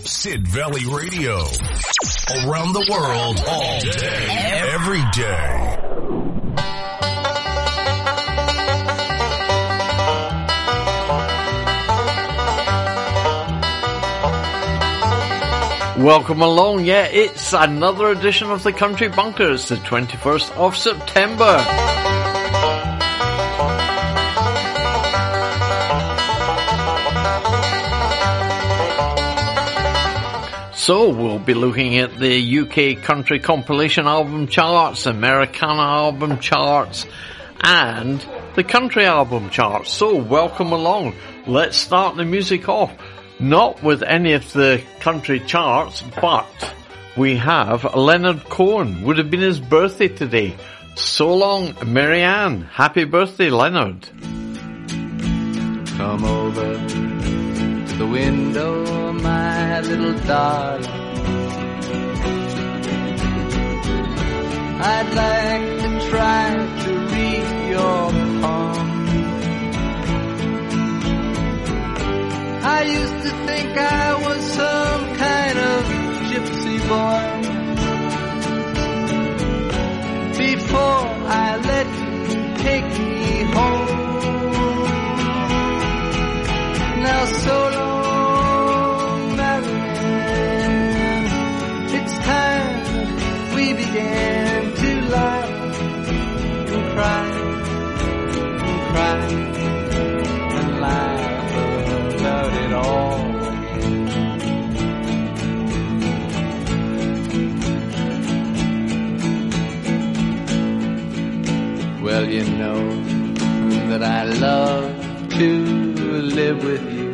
Sid Valley Radio. Around the world, all day, every day. Welcome along. Yeah, it's another edition of the Country Bunkers, the 21st of September. So we'll be looking at the UK country compilation album charts, Americana album charts, and the country album charts. So welcome along. Let's start the music off. Not with any of the country charts, but we have Leonard Cohen. Would have been his birthday today. So long, Marianne. Happy birthday, Leonard. Come over the window, my little darling. I'd like to try to read your palm. I used to think I was some kind of gypsy boy. Before I let you take me home. Now so long, Marianne. It's time we began to laugh and cry and cry and laugh about it all. Well, you know that I love to live with you.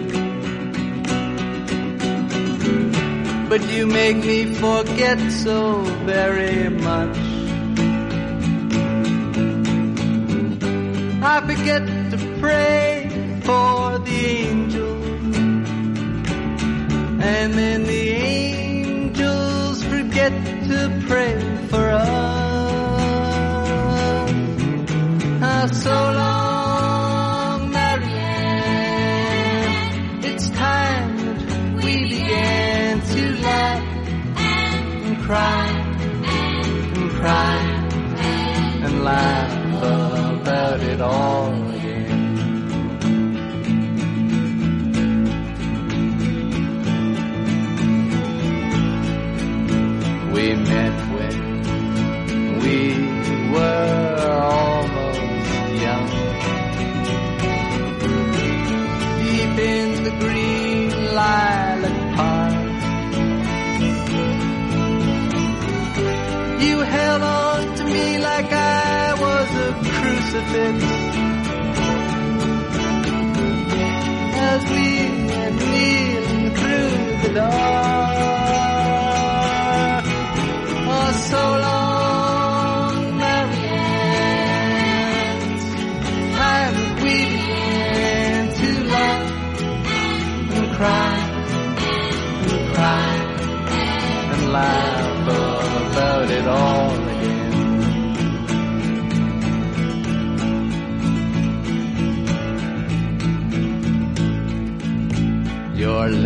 But you make me forget so very much. I forget to pray for the angels. And then the angels forget to pray for us. Ah, so long, time we began to laugh and cry and cry and laugh about it all again. We met crucifix. As we kneeling through the dark.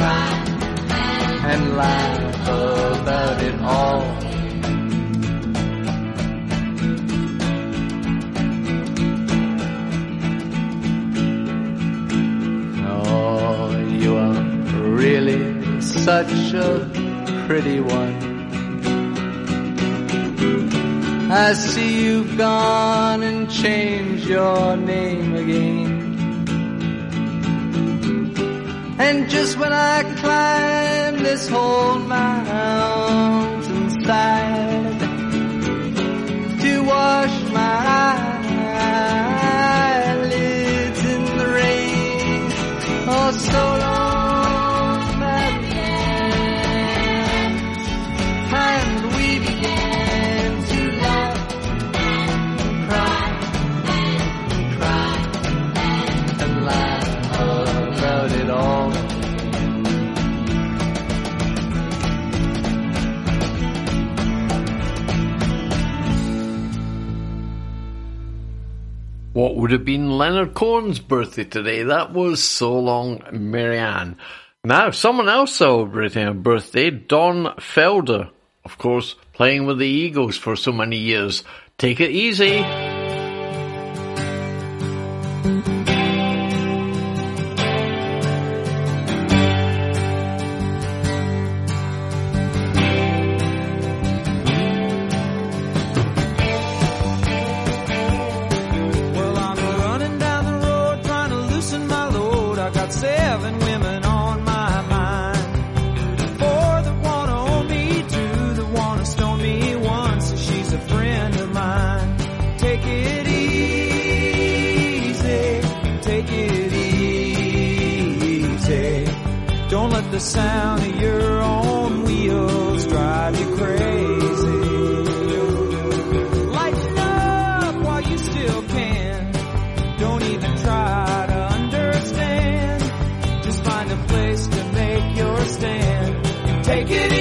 cry and laugh about it all. Oh, you are really such a pretty one. I see you've gone and changed your name again. And just when I climb this whole mountain side to wash my eyelids in the rain, oh so long. what would have been Leonard Cohen's birthday today. That was So Long Marianne. Now, someone else celebrating a birthday, Don Felder, of course, playing with the Eagles for so many years. Take it easy. Don't even try to understand. Just find a place to make your stand take it.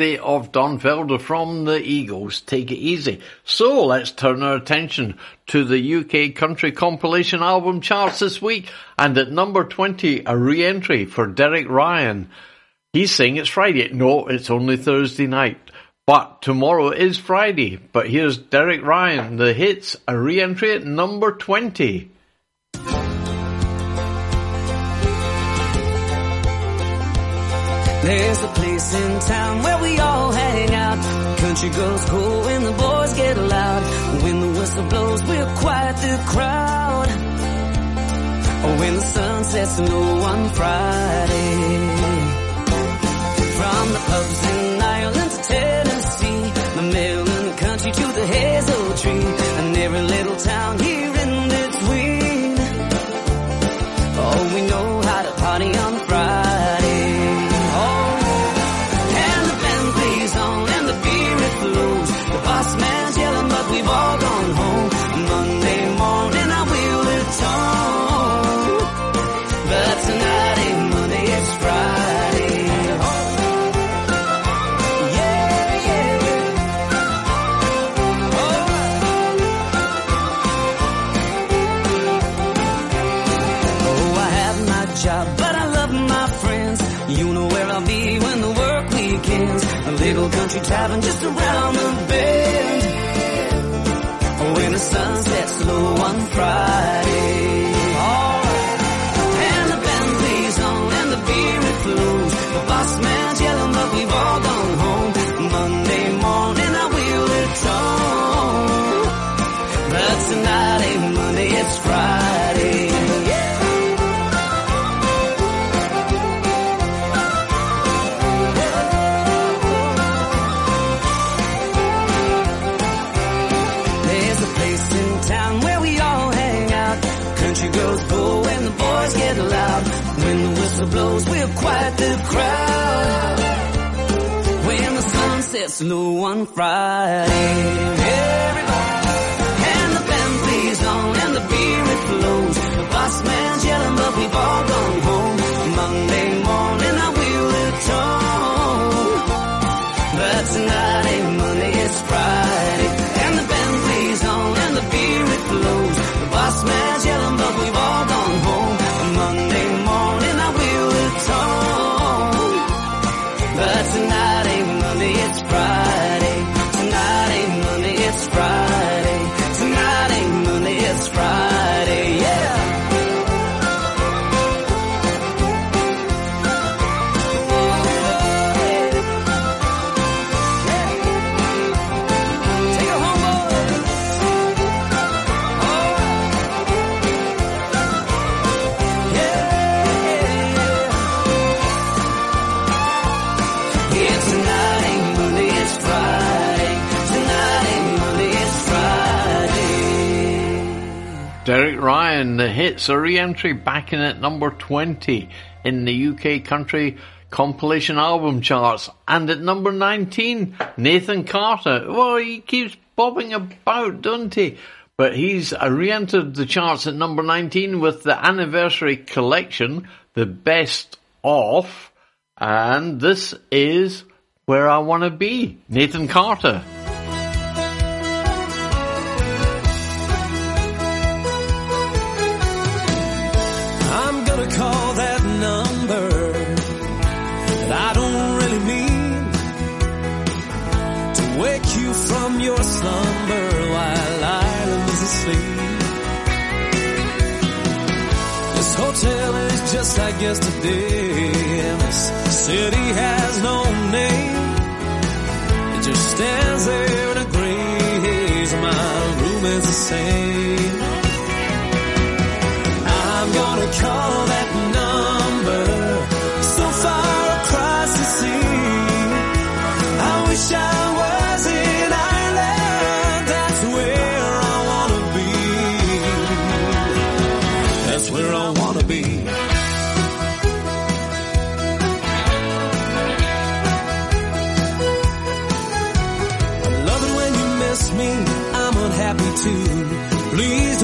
Of Don Felder from the Eagles. Take it easy. So let's turn our attention to the UK country compilation album charts this week. And at number 20, a re-entry for Derek Ryan. He's saying it's Friday. No, it's only Thursday night. But tomorrow is Friday. But here's Derek Ryan, the hits, a re-entry at number 20. There's a place in town where we all hang out. Country goes cool when the boys get loud. When the whistle blows, we're quiet the crowd. Or when the sun sets low on Friday. From the pubs in Ireland to Tennessee, the mill the country to the hazel tree, and every little town here in between. Oh, we know all gone home. Monday morning I will atone, but tonight ain't Monday, it's Friday. Oh, oh yeah, yeah. Oh, I have my job, but I love my friends. You know where I'll be when the work weekends. A little country tavern just around the we'll quiet the crowd. When the sun sets low on Friday. The hits, a re-entry back in at number 20 in the UK country compilation album charts. And at number 19, Nathan Carter. Well, he keeps bobbing about, doesn't he? But he's uh, re-entered the charts at number 19 with the anniversary collection, The Best Of. And this is Where I Want to Be. Nathan Carter. Just like yesterday, this city has no name. It just stands there in a gray haze. My room is the same. I'm unhappy too. Please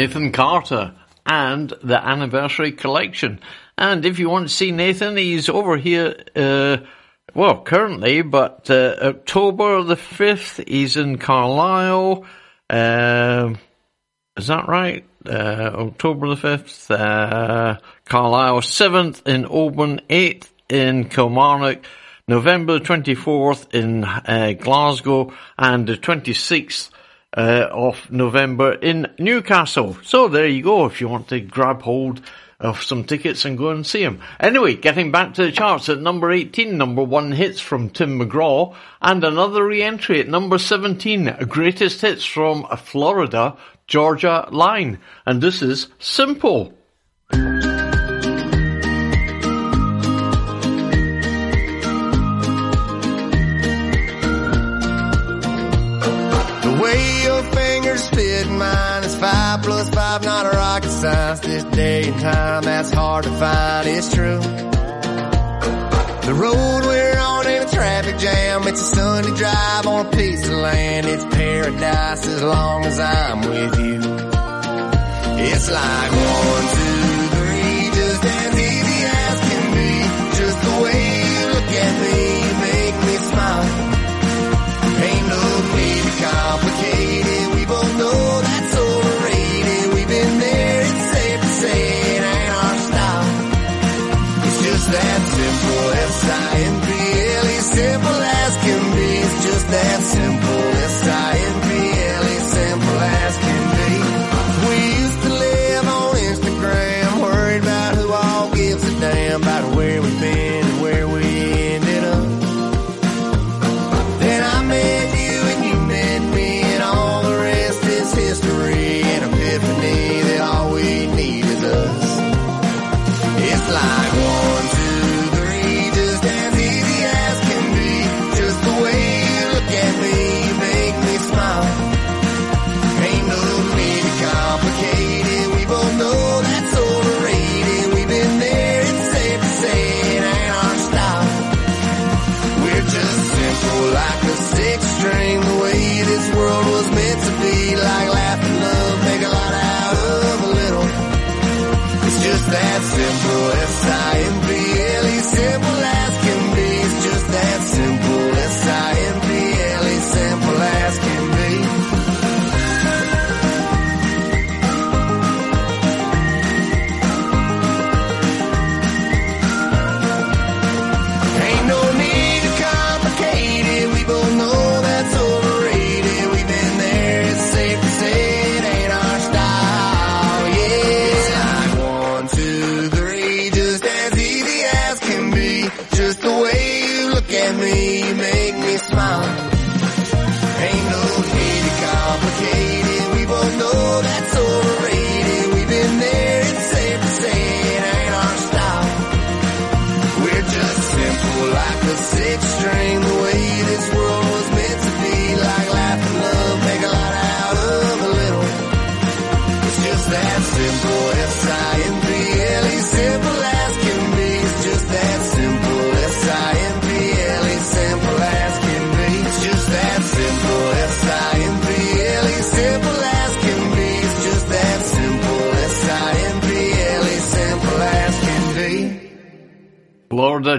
Nathan Carter and the Anniversary Collection. And if you want to see Nathan, he's over here, uh, well, currently, but uh, October the 5th, he's in Carlisle. Uh, is that right? Uh, October the 5th, uh, Carlisle 7th in Oban, 8th in Kilmarnock. November 24th in uh, Glasgow and the 26th uh, of November in Newcastle. So there you go if you want to grab hold of some tickets and go and see them, Anyway, getting back to the charts at number 18, number one hits from Tim McGraw and another re-entry at number 17, greatest hits from Florida Georgia Line. And this is simple. five plus five, not a rocket science. This day and time, that's hard to find, it's true. The road we're on ain't a traffic jam. It's a sunny drive on a piece of land. It's paradise as long as I'm with you. It's like one, two,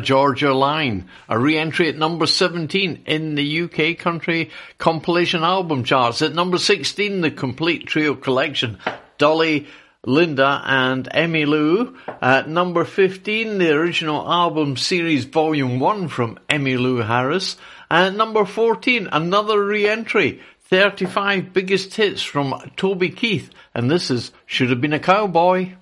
Georgia Line, a re-entry at number 17 in the UK country compilation album charts. At number 16, the complete trio collection, Dolly, Linda and Emmylou. At number 15, the original album series volume 1 from Emmylou Harris. At number 14, another re-entry, 35 biggest hits from Toby Keith. And this is Should Have Been a Cowboy.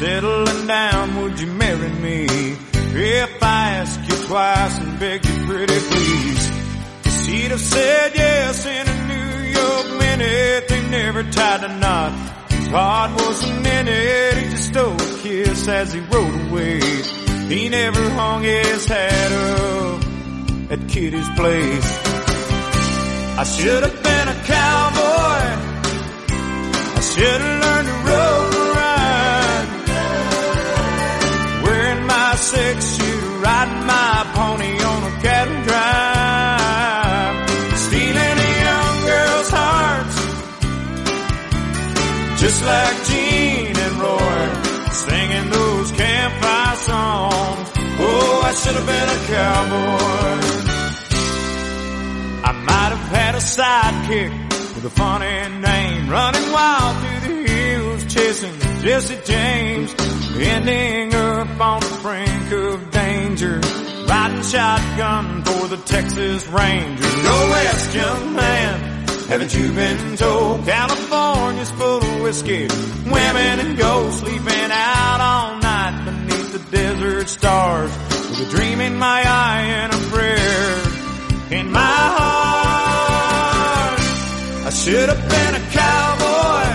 Settling down, would you marry me? If I ask you twice and beg you pretty please. She'd have said yes in a New York minute. They never tied a knot. His heart wasn't in it. He just stole a kiss as he rode away. He never hung his hat up at Kitty's place. I should have been a cowboy. I should have learned to rope six shooter, riding my pony on a cattle drive. Stealing a young girl's hearts. Just like Gene and Roy, singing those campfire songs. Oh, I should have been a cowboy. I might have had a sidekick with a funny name, running wild through the hills, chasing Jesse James, ending up on the brink of danger, riding shotgun for the Texas Rangers. Go west, young man. Haven't you been told California's full of whiskey, women and gold sleeping out all night beneath the desert stars with a dream in my eye and a prayer in my heart. I should have been a cowboy.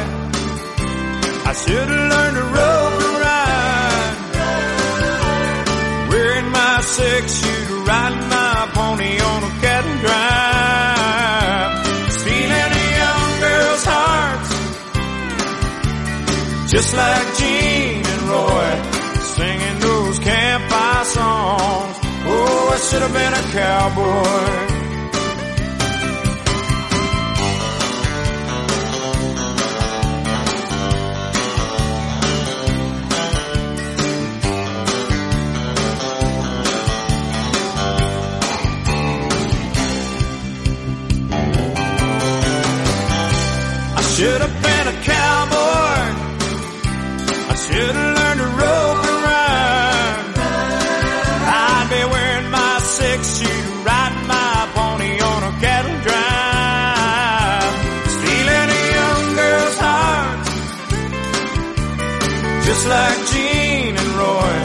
I should have learned to rope six shooter, riding my pony on a cattle drive. Stealing a young girl's hearts. Just like Gene and Roy, singing those campfire songs. Oh, I should have been a cowboy. Should have been a cowboy. I should have learned to rope and ride. I'd be wearing my six shooter, riding my pony on a cattle drive, stealing young girl's just like Gene and Roy,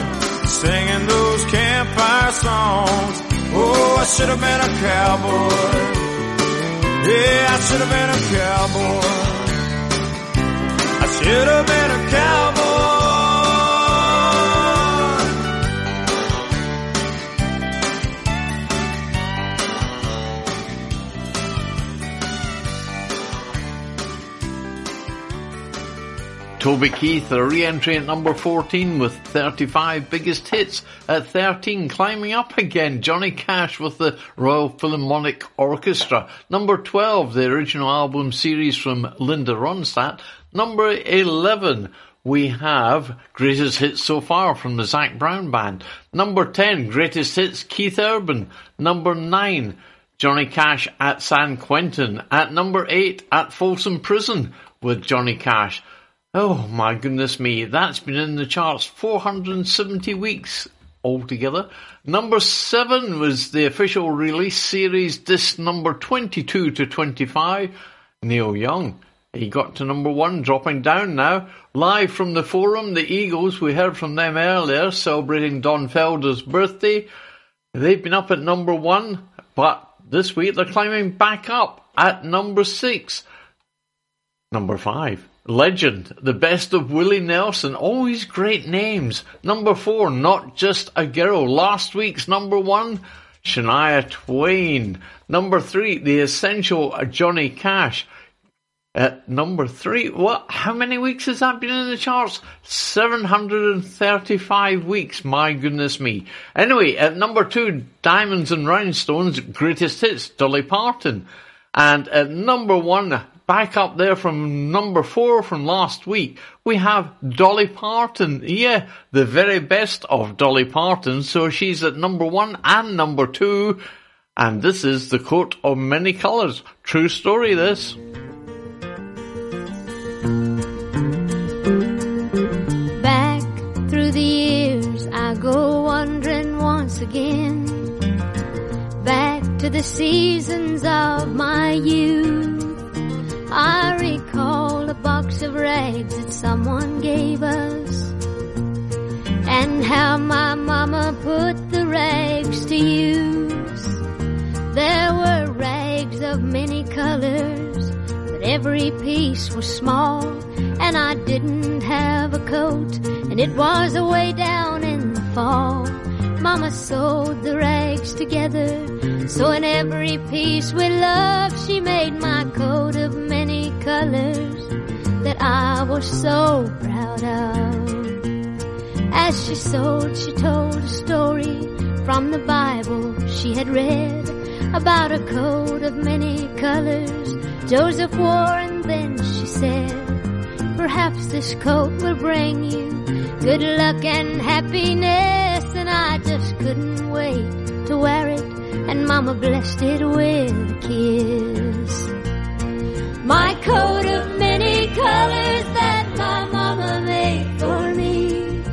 singing those campfire songs. Oh, I should have been a cowboy. Yeah, I should have been a cowboy. Should have been a cowboy. Toby Keith, a re-entry at number 14 with 35 biggest hits. At 13, climbing up again, Johnny Cash with the Royal Philharmonic Orchestra. Number 12, the original album series from Linda Ronstadt. Number 11, we have Greatest Hits So Far from the Zac Brown Band. Number 10, Greatest Hits Keith Urban. Number 9, Johnny Cash at San Quentin. At number 8, at Folsom Prison with Johnny Cash. Oh my goodness me, that's been in the charts 470 weeks altogether. Number 7 was the official release series, disc number 22 to 25. Neil Young. He got to number 1, dropping down now. Live from the forum, the Eagles, we heard from them earlier, celebrating Don Felder's birthday. They've been up at number one, but this week they're climbing back up at number six. Number five, Legend, the best of Willie Nelson. Always great names. Number four, Not Just a Girl. Last week's number one, Shania Twain. Number three, The Essential Johnny Cash. At number three, what? How many weeks has that been in the charts? 735 weeks, my goodness me. Anyway, at number two, Diamonds and Rhinestones, Greatest Hits, Dolly Parton. And at number one, back up there from number four from last week, we have Dolly Parton. Yeah, the very best of Dolly Parton. So she's at number one and number two. And this is the coat of many colours. True story, this. Again. Back to the seasons of my youth. I recall a box of rags that someone gave us. And how my mama put the rags to use. There were rags of many colors, but every piece was small. And I didn't have a coat, and it was away down in the fall. Mama sewed the rags together, so in every piece with love, she made my coat of many colors that I was so proud of. As she sewed, she told a story from the Bible she had read about a coat of many colors Joseph wore, and then she said, Perhaps this coat will bring you good luck and happiness. And I just couldn't wait to wear it. And Mama blessed it with a kiss. My coat of many colors that my Mama made for me.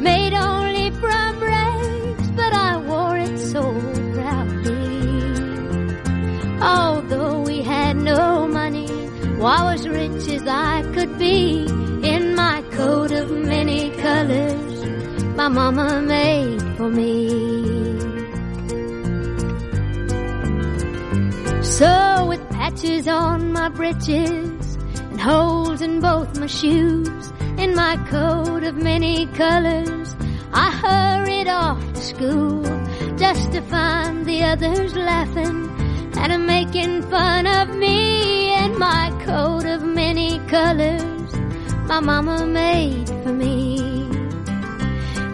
Made only from rags, but I wore it so proudly. Although we had no money, well, I was rich as I could be my mama made for me. So with patches on my breeches and holes in both my shoes in my coat of many colors, I hurried off to school just to find the others laughing and making fun of me and my coat of many colors my mama made for me.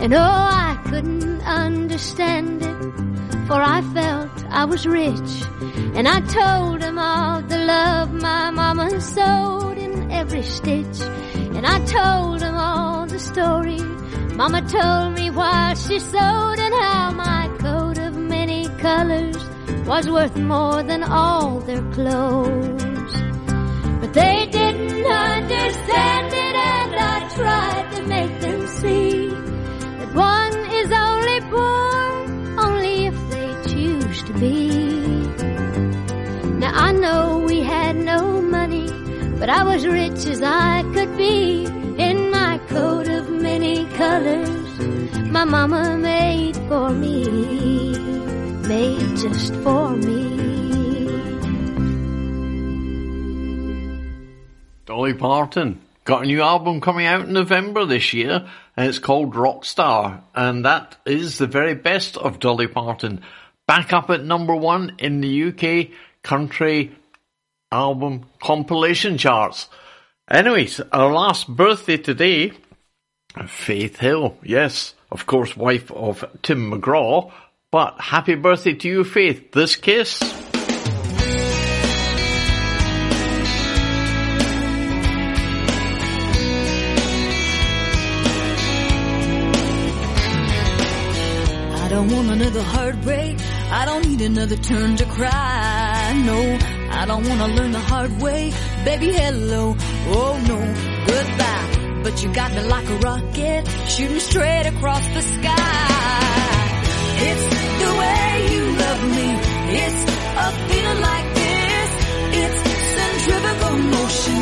And oh, I couldn't understand it, for I felt I was rich. And I told him all the love my mama sewed in every stitch. And I told him all the story mama told me while she sewed and how my coat of many colors was worth more than all their clothes. But they didn't understand it and I tried to make them I know we had no money, but I was rich as I could be in my coat of many colors my mama made for me, made just for me. Dolly Parton got a new album coming out in November this year, and it's called Rockstar, and that is the very best of Dolly Parton. Back up at number one in the UK country album compilation charts. Anyways, our last birthday today, Faith Hill. Yes, of course, wife of Tim McGraw. But happy birthday to you, Faith. This kiss. I don't want another heartbreak. I don't need another turn to cry. No, I don't want to learn the hard way. Baby, hello. Oh no, goodbye. But you got me like a rocket, shooting straight across the sky. It's the way you love me. It's a feeling like this. It's centrifugal motion.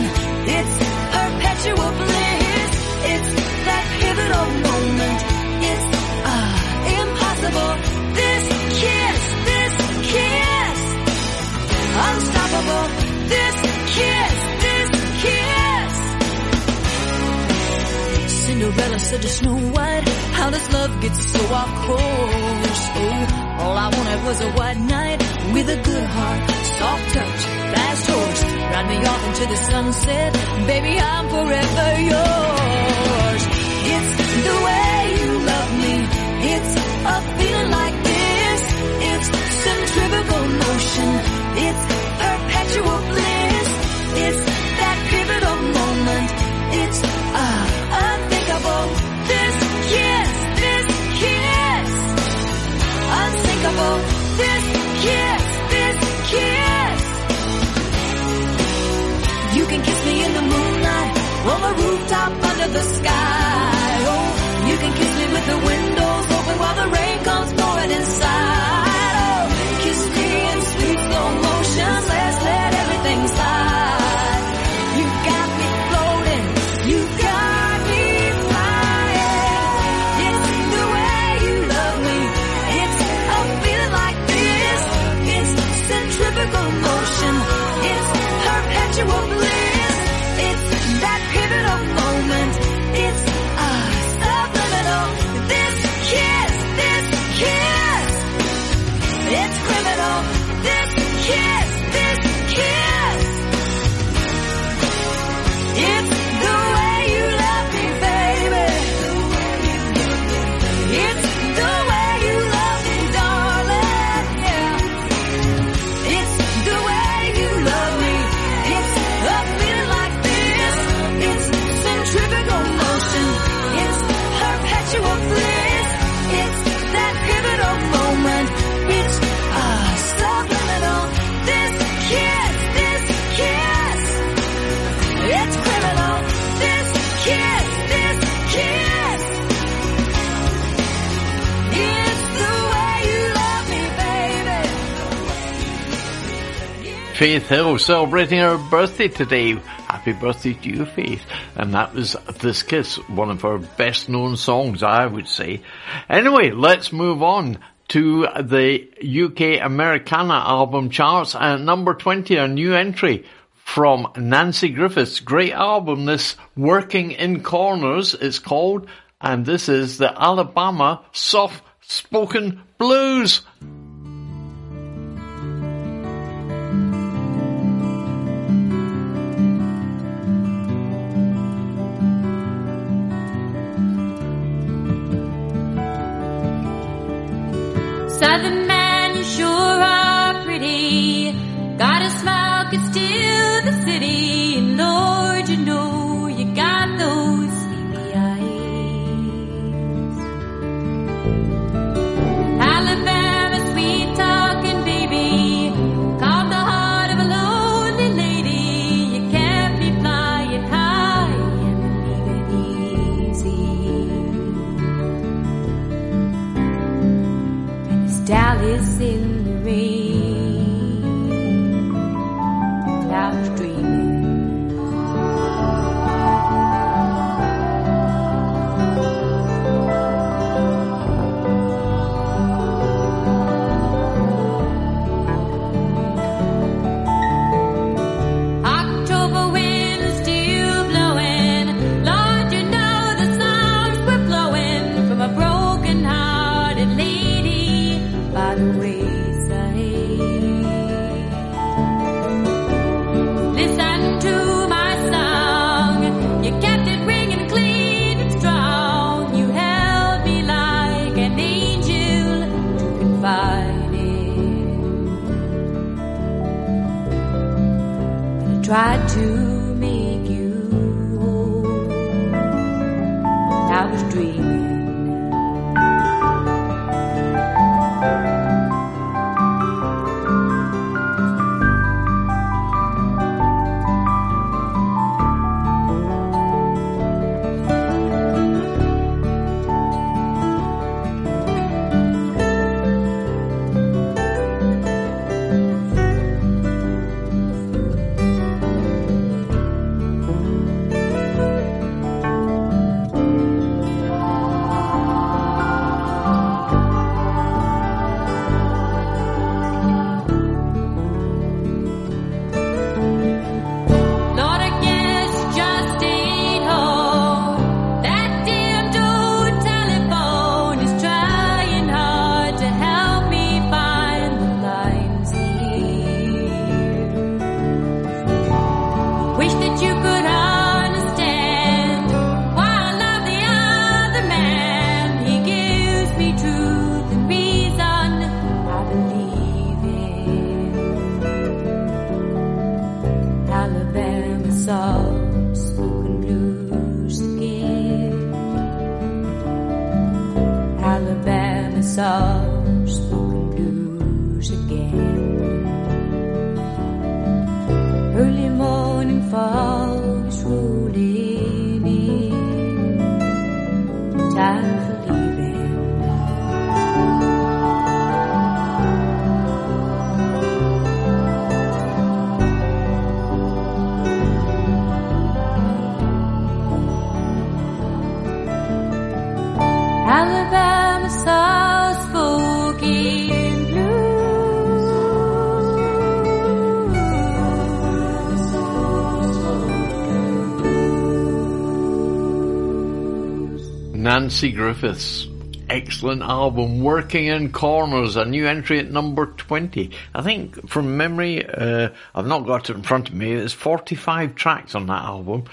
It's perpetual bliss. It's that pivotal Cinderella said to Snow White, how does love get so off course? Oh, all I wanted was a white knight with a good heart, soft touch, fast horse. Ride me off into the sunset, baby, I'm forever yours. It's the way you love me, it's a feeling like this. It's centrifugal motion, it's perpetual bliss. It's can kiss me in the moonlight, on the rooftop under the sky. Oh, you can kiss me with the windows open while the rain comes pouring inside. Faith Hill celebrating her birthday today. Happy birthday to you, Faith. And that was This Kiss, one of her best known songs, I would say. Anyway, let's move on to the UK Americana album charts. At number 20, a new entry from Nanci Griffiths. Great album, this Working in Corners, it's called. And this is the Alabama Soft Spoken Blues. Nanci Griffiths. Excellent album, Working in Corners, a new entry at number 20. I think from memory, uh, I've not got it in front of me, there's 45 tracks on that album.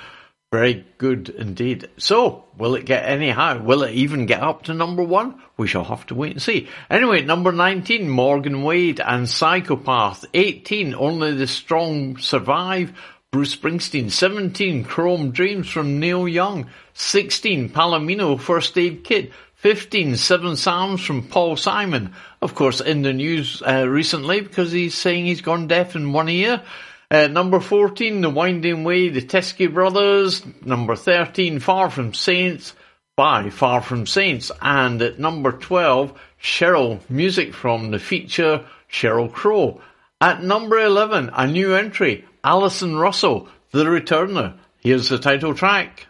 Very good indeed. So, will it get any higher? Will it even get up to number one? We shall have to wait and see. Anyway, number 19, Morgan Wade and Psychopath. 18, Only the Strong Survive. Bruce Springsteen. 17, Chrome Dreams from Neil Young. 16, Palomino, First Aid Kit. 15, Seven Psalms from Paul Simon. Of course, in the news uh, recently because he's saying he's gone deaf in one ear. Uh, number 14, The Winding Way, The Teskey Brothers. Number 13, Far From Saints by Far From Saints. And at number 12, Sheryl, music from the feature Sheryl Crow. At number 11, a new entry, Allison Russell, The Returner. Here's the title track.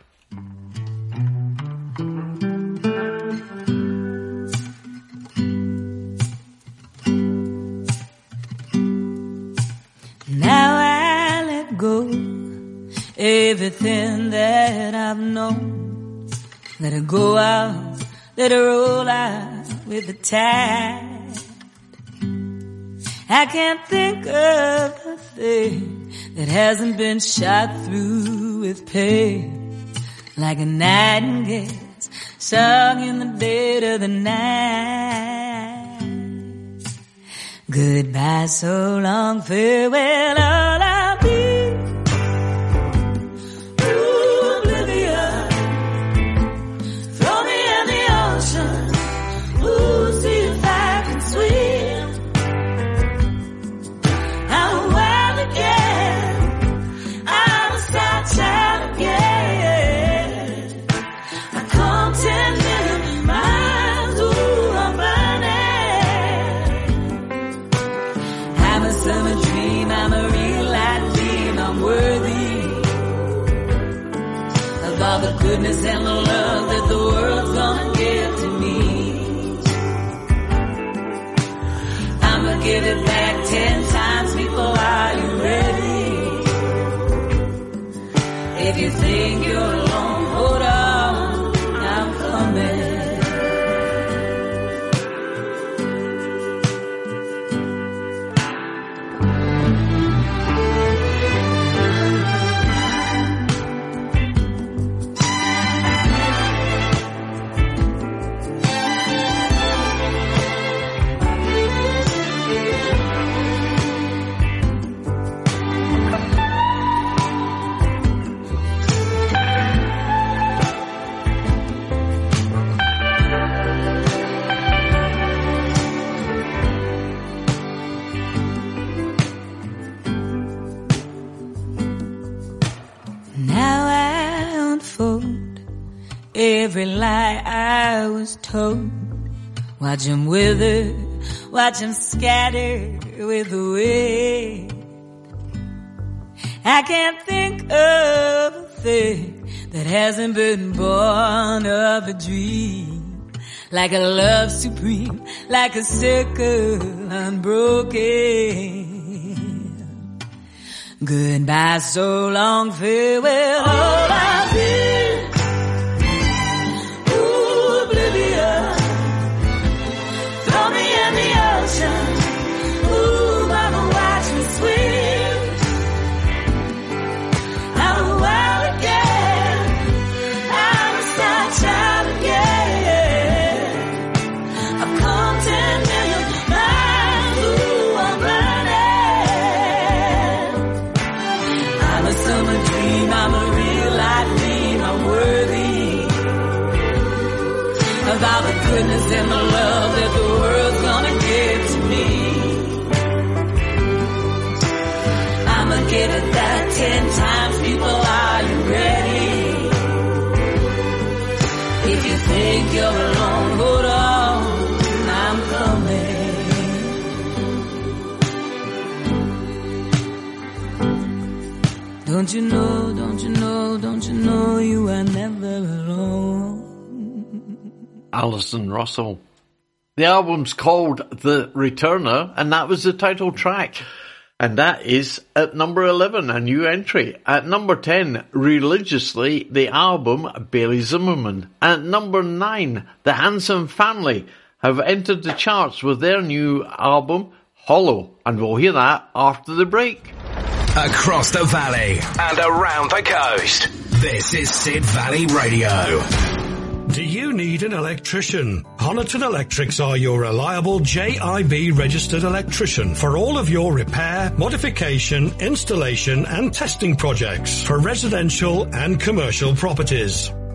Now I let go everything that I've known. Let it go out, let it roll out with the tide. I can't think of a thing that hasn't been shot through with pain. Like a nightingale sung in the dead of the night. Goodbye, so long, farewell, all I'll be. Every lie I was told. Watch Watch 'em wither, watch watch 'em scatter with the wind. I can't think of a thing that hasn't been born of a dream. Like a love supreme, like a circle unbroken. Goodbye, so long, farewell, all I've been. Don't you know, don't you know, don't you know you are never alone? Allison Russell. The album's called The Returner, and that was the title track. And that is at number 11, a new entry. At number 10, religiously, the album Bailey Zimmerman. At number 9, the Handsome Family have entered the charts with their new album Hollow. And we'll hear that after the break. Across the valley and around the coast. This is Sid Valley Radio. Do you need an electrician? Honiton Electrics are your reliable JIB registered electrician for all of your repair, modification, installation and testing projects for residential and commercial properties.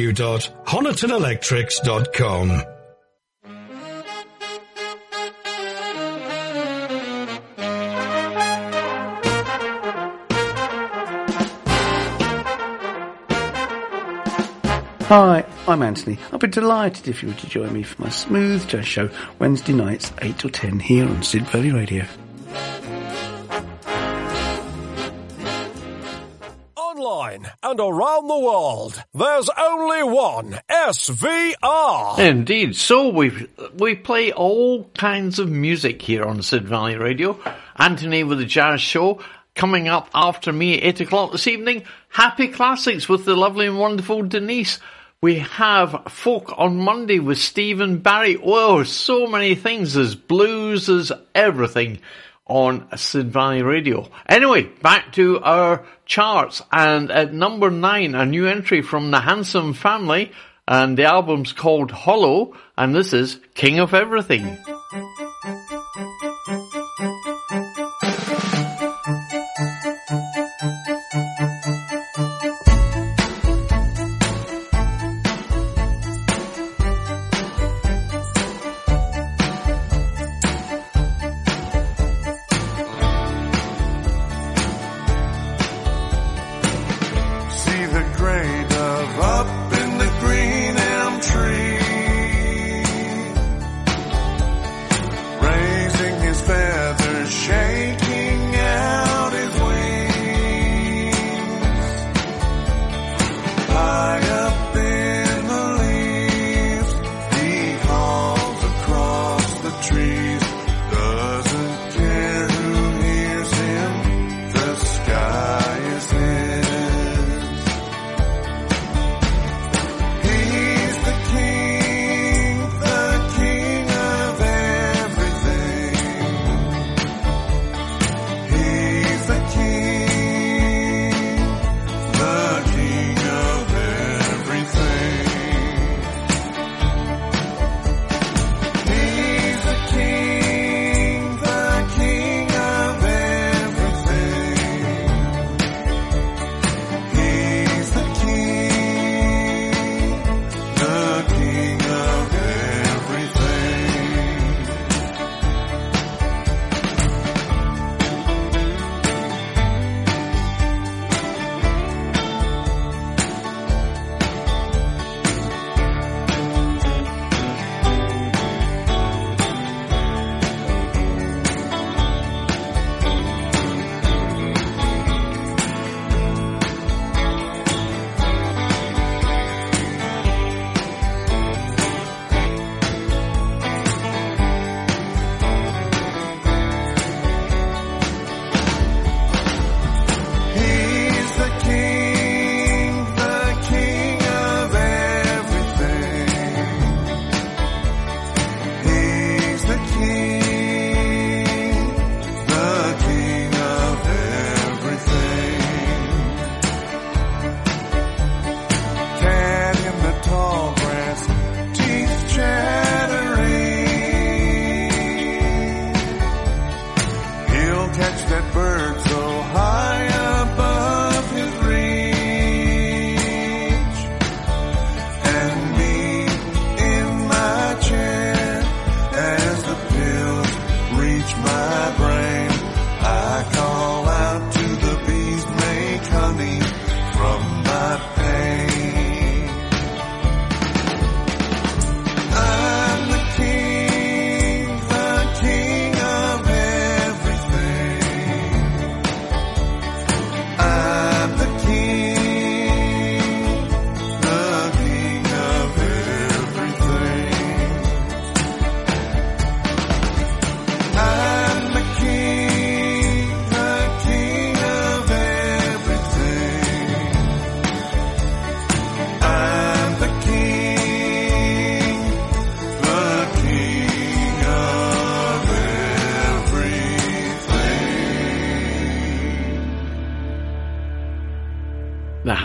www.honitonelectrics.com. Hi, I'm Anthony. I'd be delighted if you were to join me for my smooth jazz show Wednesday nights 8 till 10 here on Sid Valley Radio. Online and around the world, there's only one SVR. Indeed. So we we play all kinds of music here on Sid Valley Radio. Anthony with the Jazz Show. Coming up after me at 8 o'clock this evening, Happy Classics with the lovely and wonderful Denise. We have folk on Monday with Stephen Barry. Oh, so many things. There's blues, there's everything on Sid Valley Radio. Anyway, back to our charts. And at number nine, a new entry from the Handsome Family. And the album's called Hollow. And this is King of Everything.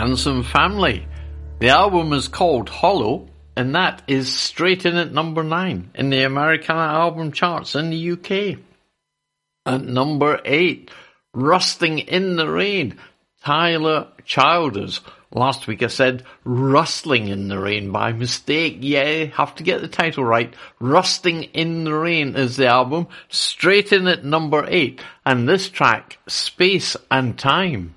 Handsome Family. The album is called Hollow, and that is straight in at number nine in the Americana album charts in the UK. At number eight, Rusting in the Rain, Tyler Childers. Last week I said Rustling in the Rain by mistake. Yeah, have to get the title right. Rusting in the Rain is the album, straight in at number eight. And this track, Space and Time.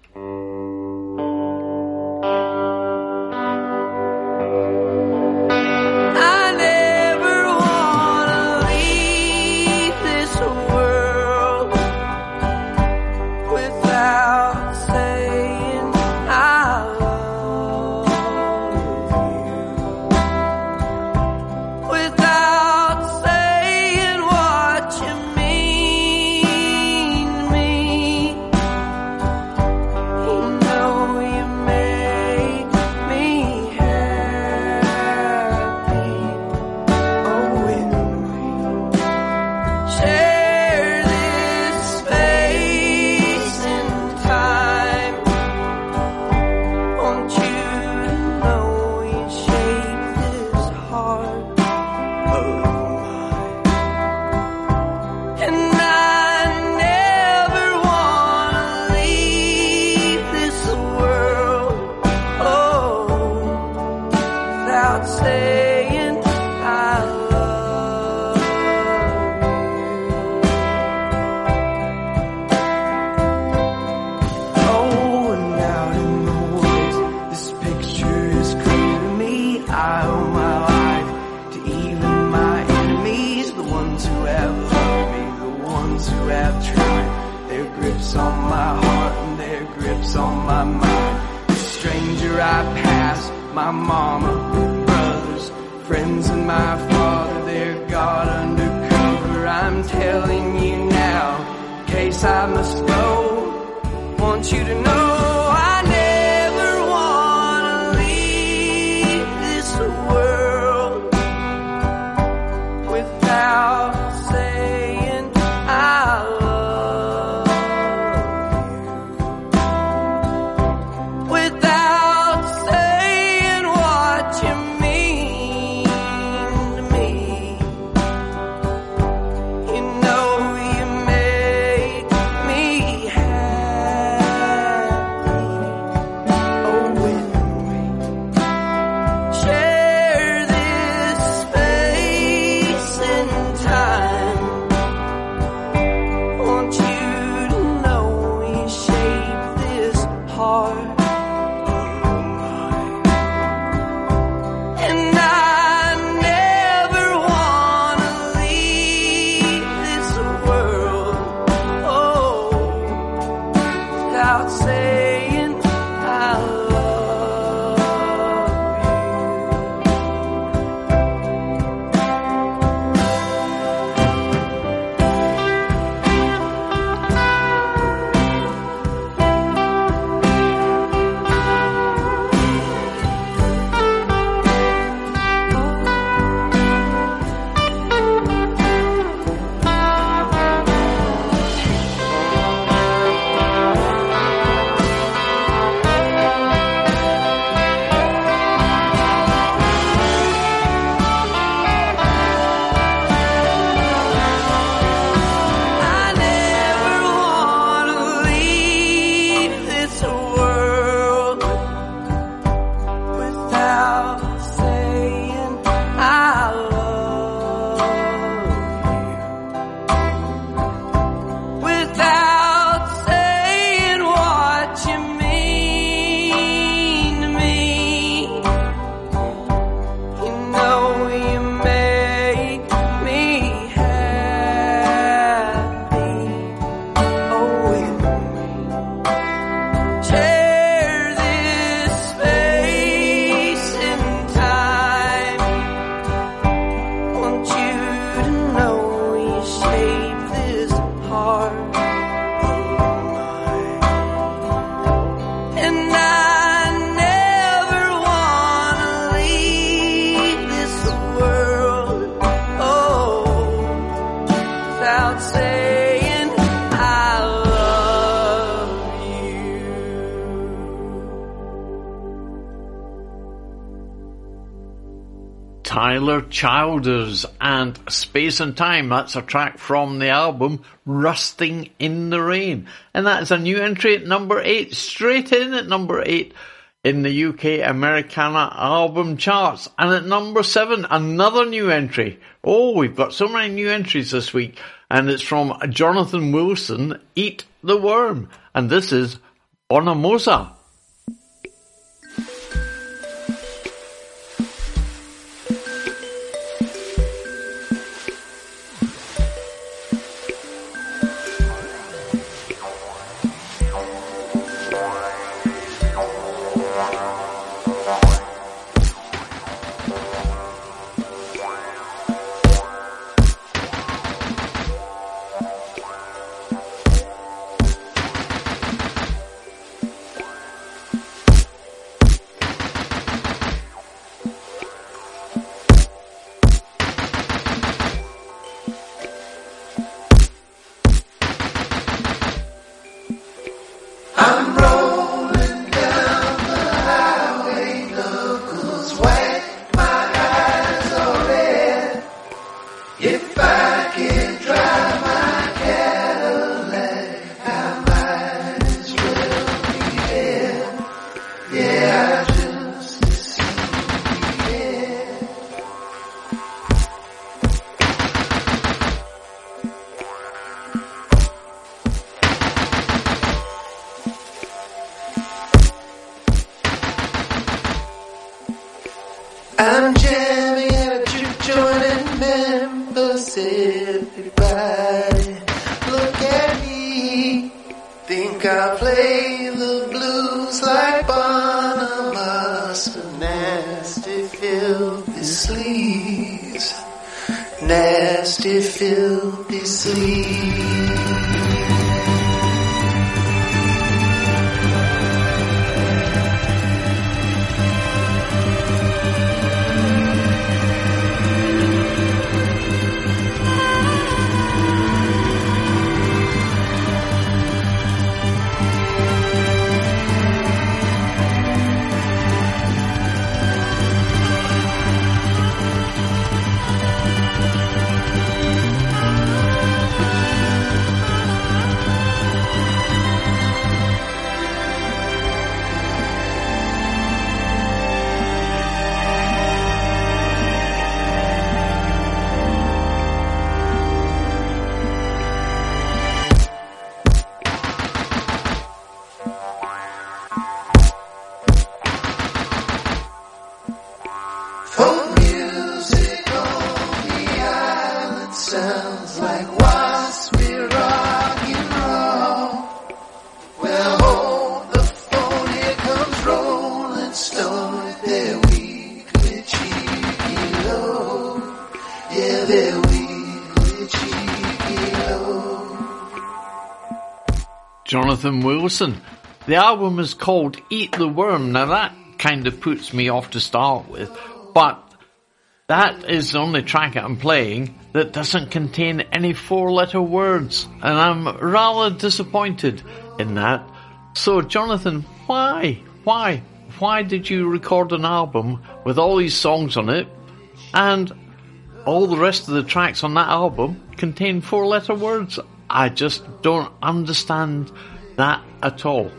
Tyler Childers and Space and Time. That's a track from the album Rusting in the Rain. And that's a new entry at number eight, straight in at number eight in the UK Americana album charts. And at number seven, another new entry. Oh, we've got so many new entries this week. And it's from Jonathan Wilson, Eat the Worm. And this is Bonamossa. Jonathan Wilson. The album is called Eat the Worm. Now that kind of puts me off to start with, but that is the only track I'm playing that doesn't contain any four letter words, and I'm rather disappointed in that. So Jonathan, why? Why? Why did you record an album with all these songs on it and all the rest of the tracks on that album contain four letter words? I just don't understand that at all.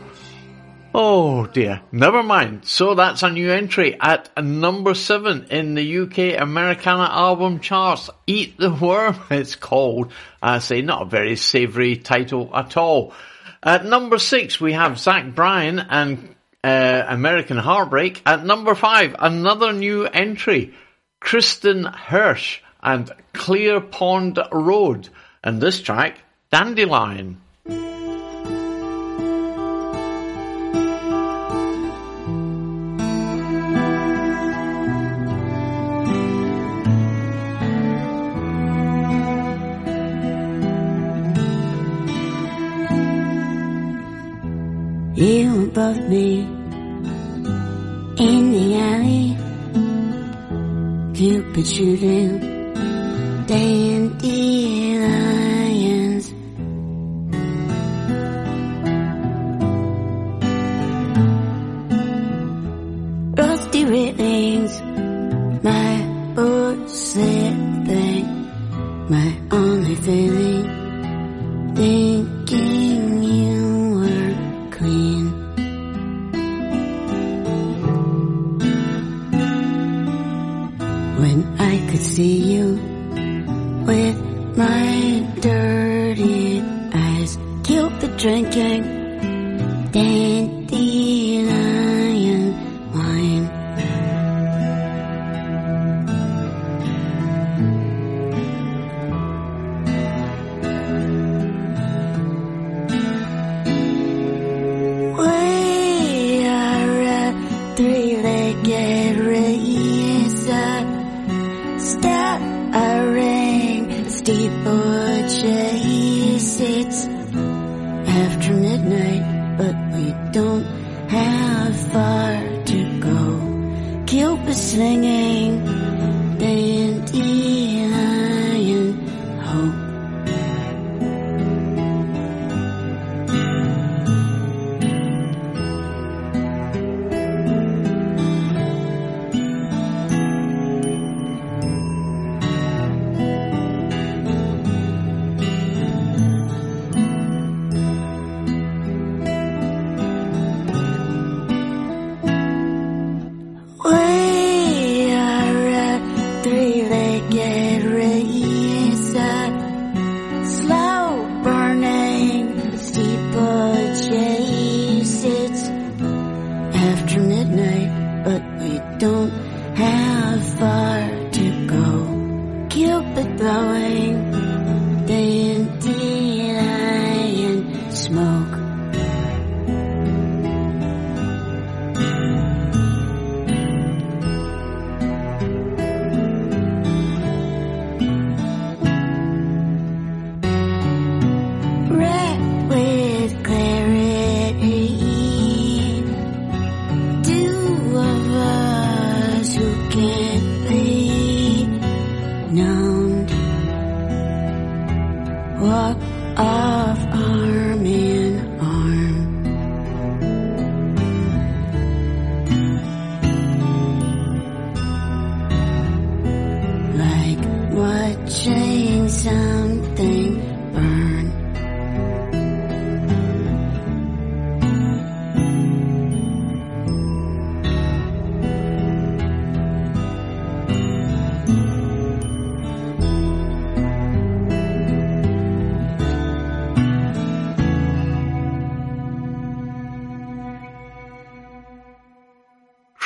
Oh dear, never mind. So that's a new entry at number seven in the UK Americana album charts. Eat the Worm, it's called. I say not a very savoury title at all. At number six, we have Zach Bryan and uh, American Heartbreak. At number five, another new entry, Kristin Hersh and Clear Pond Road. And this track, Dandelion. You above me in the alley, Cupid shooting dandelions. favorite things. My bullshit thing. My only feeling. Thinking you were clean. When I could see you with my dirty eyes. Killed the drinking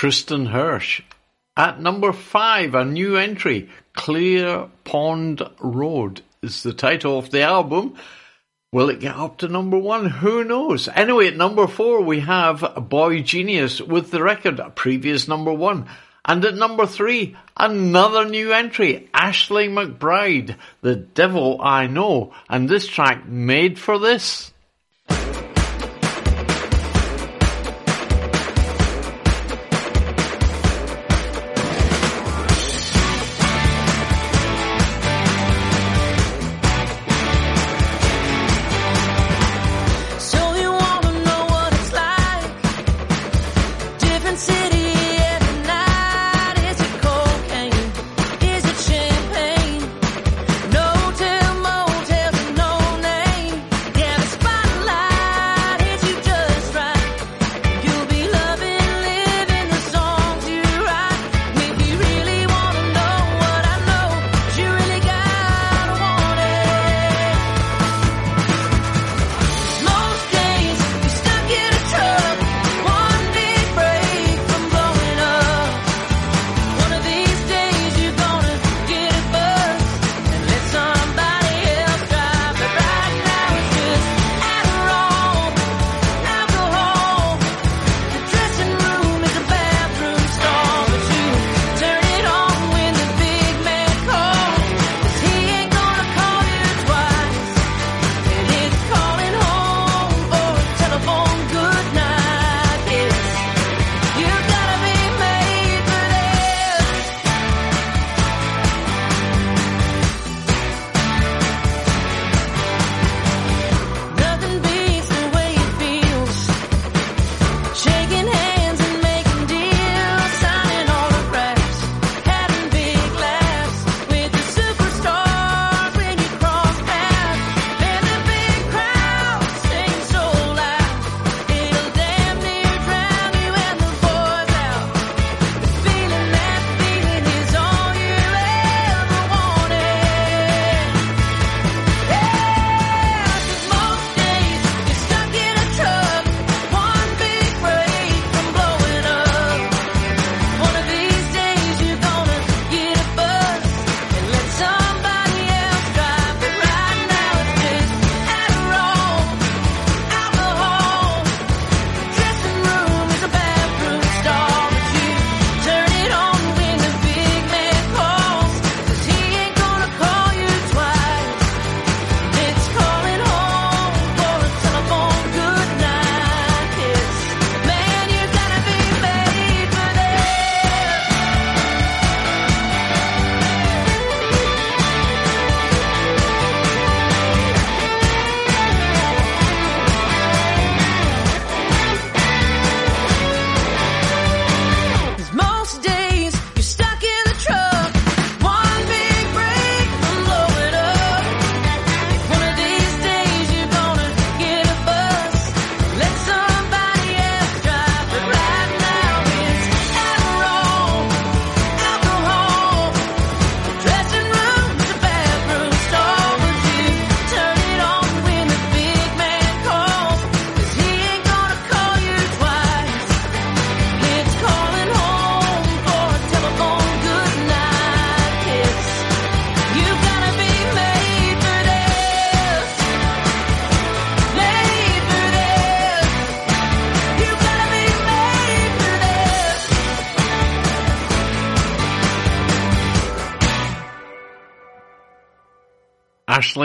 Kristin Hersh. At number five, a new entry, Clear Pond Road is the title of the album. Will it get up to number one? Who knows? Anyway, at number four, we have boygenius with the record, a previous number one. And at number three, another new entry, Ashley McBryde, The Devil I Know, and this track made for this.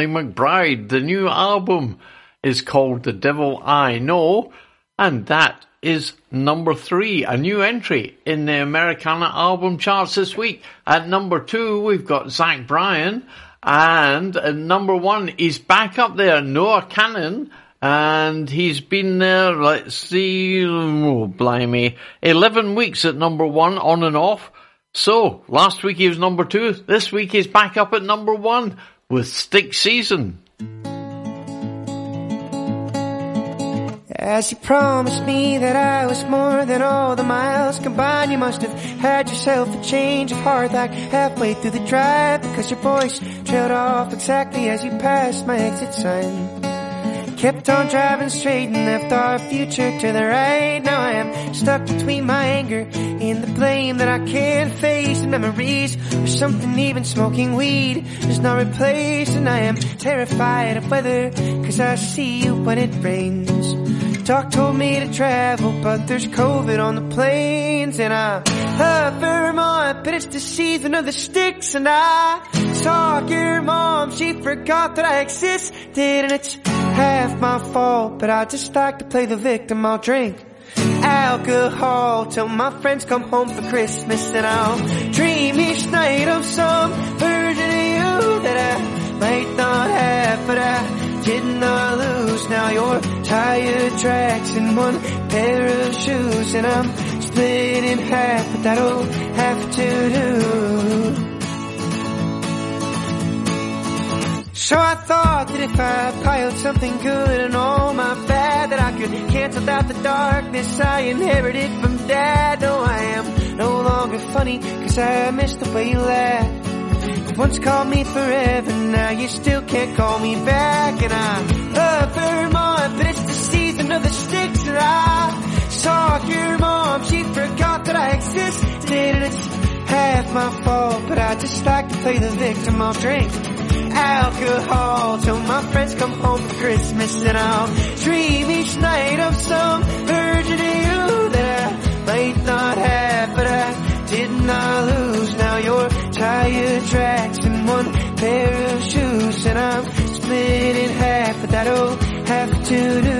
McBryde. The new album is called The Devil I Know, and that is number three, a new entry in the Americana album charts this week. At number two, we've got Zach Bryan, and at number one, he's back up there, Noah Kahan, and he's been there, let's see, oh, blimey, 11 weeks at number one, on and off. So, last week he was number two, this week he's back up at number one with Stick Season. As you promised me that I was more than all the miles combined, you must have had yourself a change of heart like halfway through the drive because your voice trailed off exactly as you passed my exit sign. Kept on driving straight and left our future to the right. Now I am stuck between my anger and the blame that I can't face. And memories or something even smoking weed is not replaced. And I am terrified of weather cause I see you when it rains. Doc told me to travel, but there's COVID on the planes, and I love Vermont, but it's the season of the sticks, and I saw your mom, she forgot that I existed, and it's half my fault, but I just like to play the victim, I'll drink alcohol till my friends come home for Christmas, and I'll dream each night of some version of you that I might not have, but I did not lose. Now your tire tracks in one pair of shoes, and I'm split in half, but that'll have to do. So I thought that if I piled something good and all my bad, that I could cancel out the darkness I inherited from dad. No, I am no longer funny, cause I miss the way you laugh. You once called me forever, now you still can't call me back. And I love Vermont, but it's the season of the sticks. And I saw your mom, she forgot that I existed. And it's half my fault, but I just like to play the victim. I'll drink alcohol till my friends come home for Christmas. And I'll dream each night of some version of you that I might not have, but I did not lose. Now your tire tracks in one pair of shoes, and I'm split in half, but that'll have to do.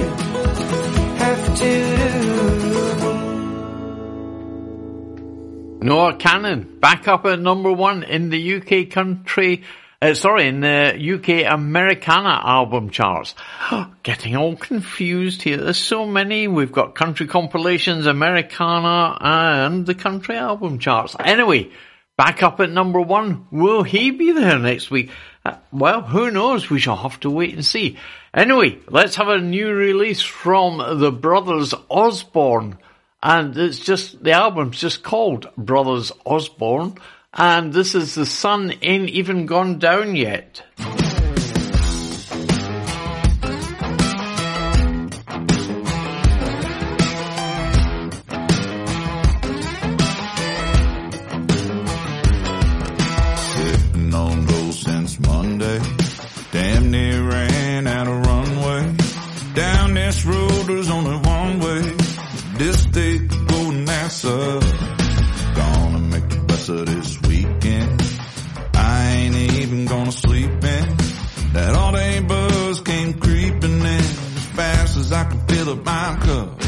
Noah Kahan back up at number one in the UK country, uh, sorry, in the UK Americana album charts. Getting all confused here. There's so many. We've got country compilations, Americana, and the country album charts. Anyway, back up at number one. Will he be there next week? Uh, well, who knows? We shall have to wait and see. Anyway, let's have a new release from the Brothers Osborne. And it's just, the album's just called Brothers Osborne. And this is The Sun Ain't Even Gone Down Yet. NASA. Gonna make the best of this weekend. I ain't even gonna sleep in. That all day buzz came creeping in as fast as I could fill up my cup.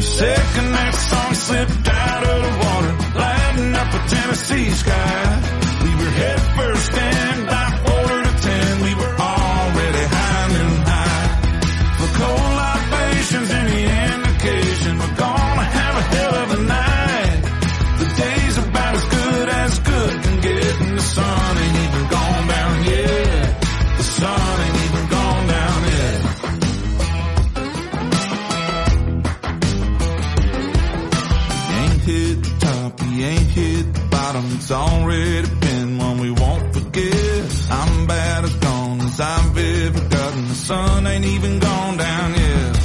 Second that song slipped out of the water, lighting up a Tennessee sky. It's already been one we won't forget. I'm bad as gone as I've ever gotten. The sun ain't even gone down yet.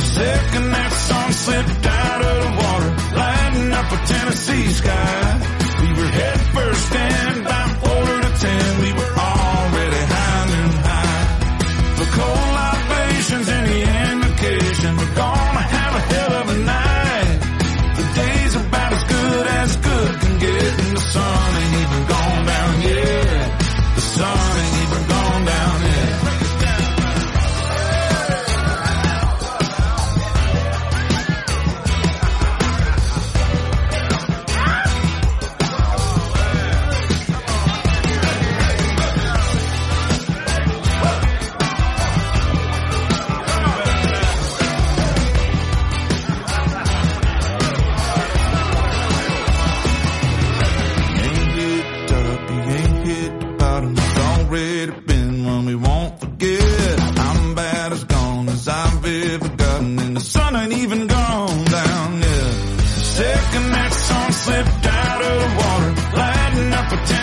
Second that song slipped out of the water, lighting up a Tennessee sky.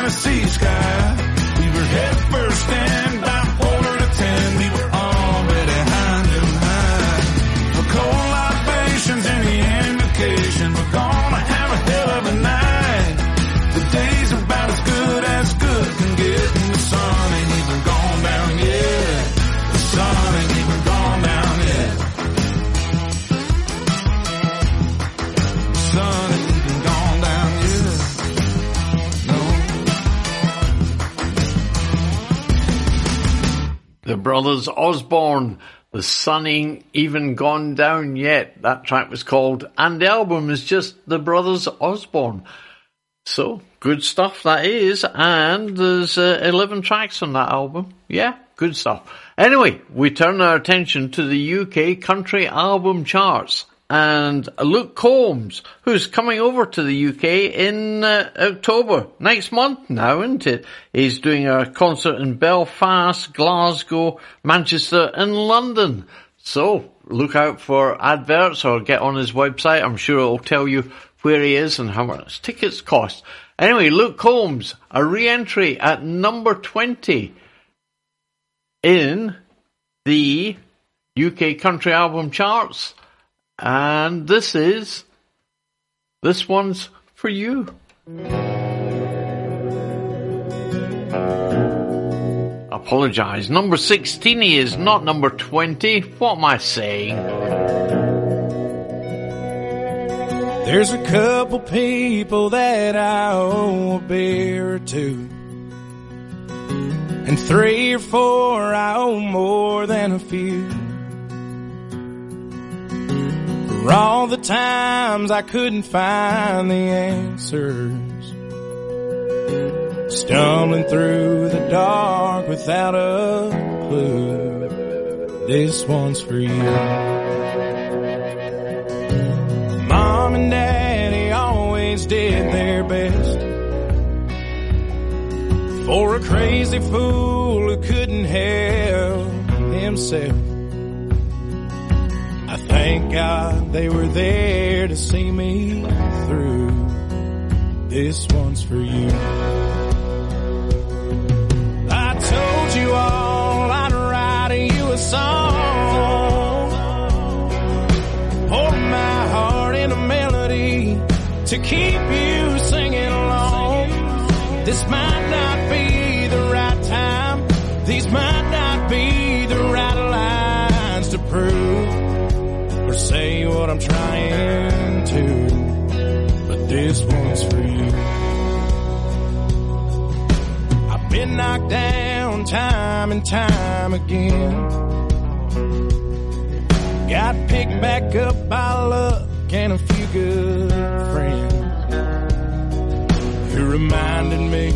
Tennessee sky. We were head Brothers Osborne, The Sun Ain't Even Gone Down Yet. That track was called, and the album is just The Brothers Osborne. So, good stuff that is, and there's uh, 11 tracks on that album. Yeah, good stuff. Anyway, we turn our attention to the UK country album charts. And Luke Combs, who's coming over to the UK in uh, October, next month now, isn't it? He's doing a concert in Belfast, Glasgow, Manchester and London. So, look out for adverts or get on his website. I'm sure it'll tell you where he is and how much tickets cost. Anyway, Luke Combs, a re-entry at number 20 in the UK country album charts. And this is, this one's for you. Apologise. Number 16 he is, not number 20. What am I saying? There's a couple people that I owe a beer or two. And three or four I owe more than a few. For all the times I couldn't find the answers. Stumbling through the dark without a clue. This one's for you. Mom and daddy always did their best for a crazy fool who couldn't help himself. Thank God they were there to see me through. This one's for you. I told you all I'd write you a song. Pour my heart in a melody to keep you singing along. This might not be the right time. These might not be the right lines to prove say what I'm trying to. But this one's for you. I've been knocked down time and time again. Got picked back up by luck and a few good friends who reminded me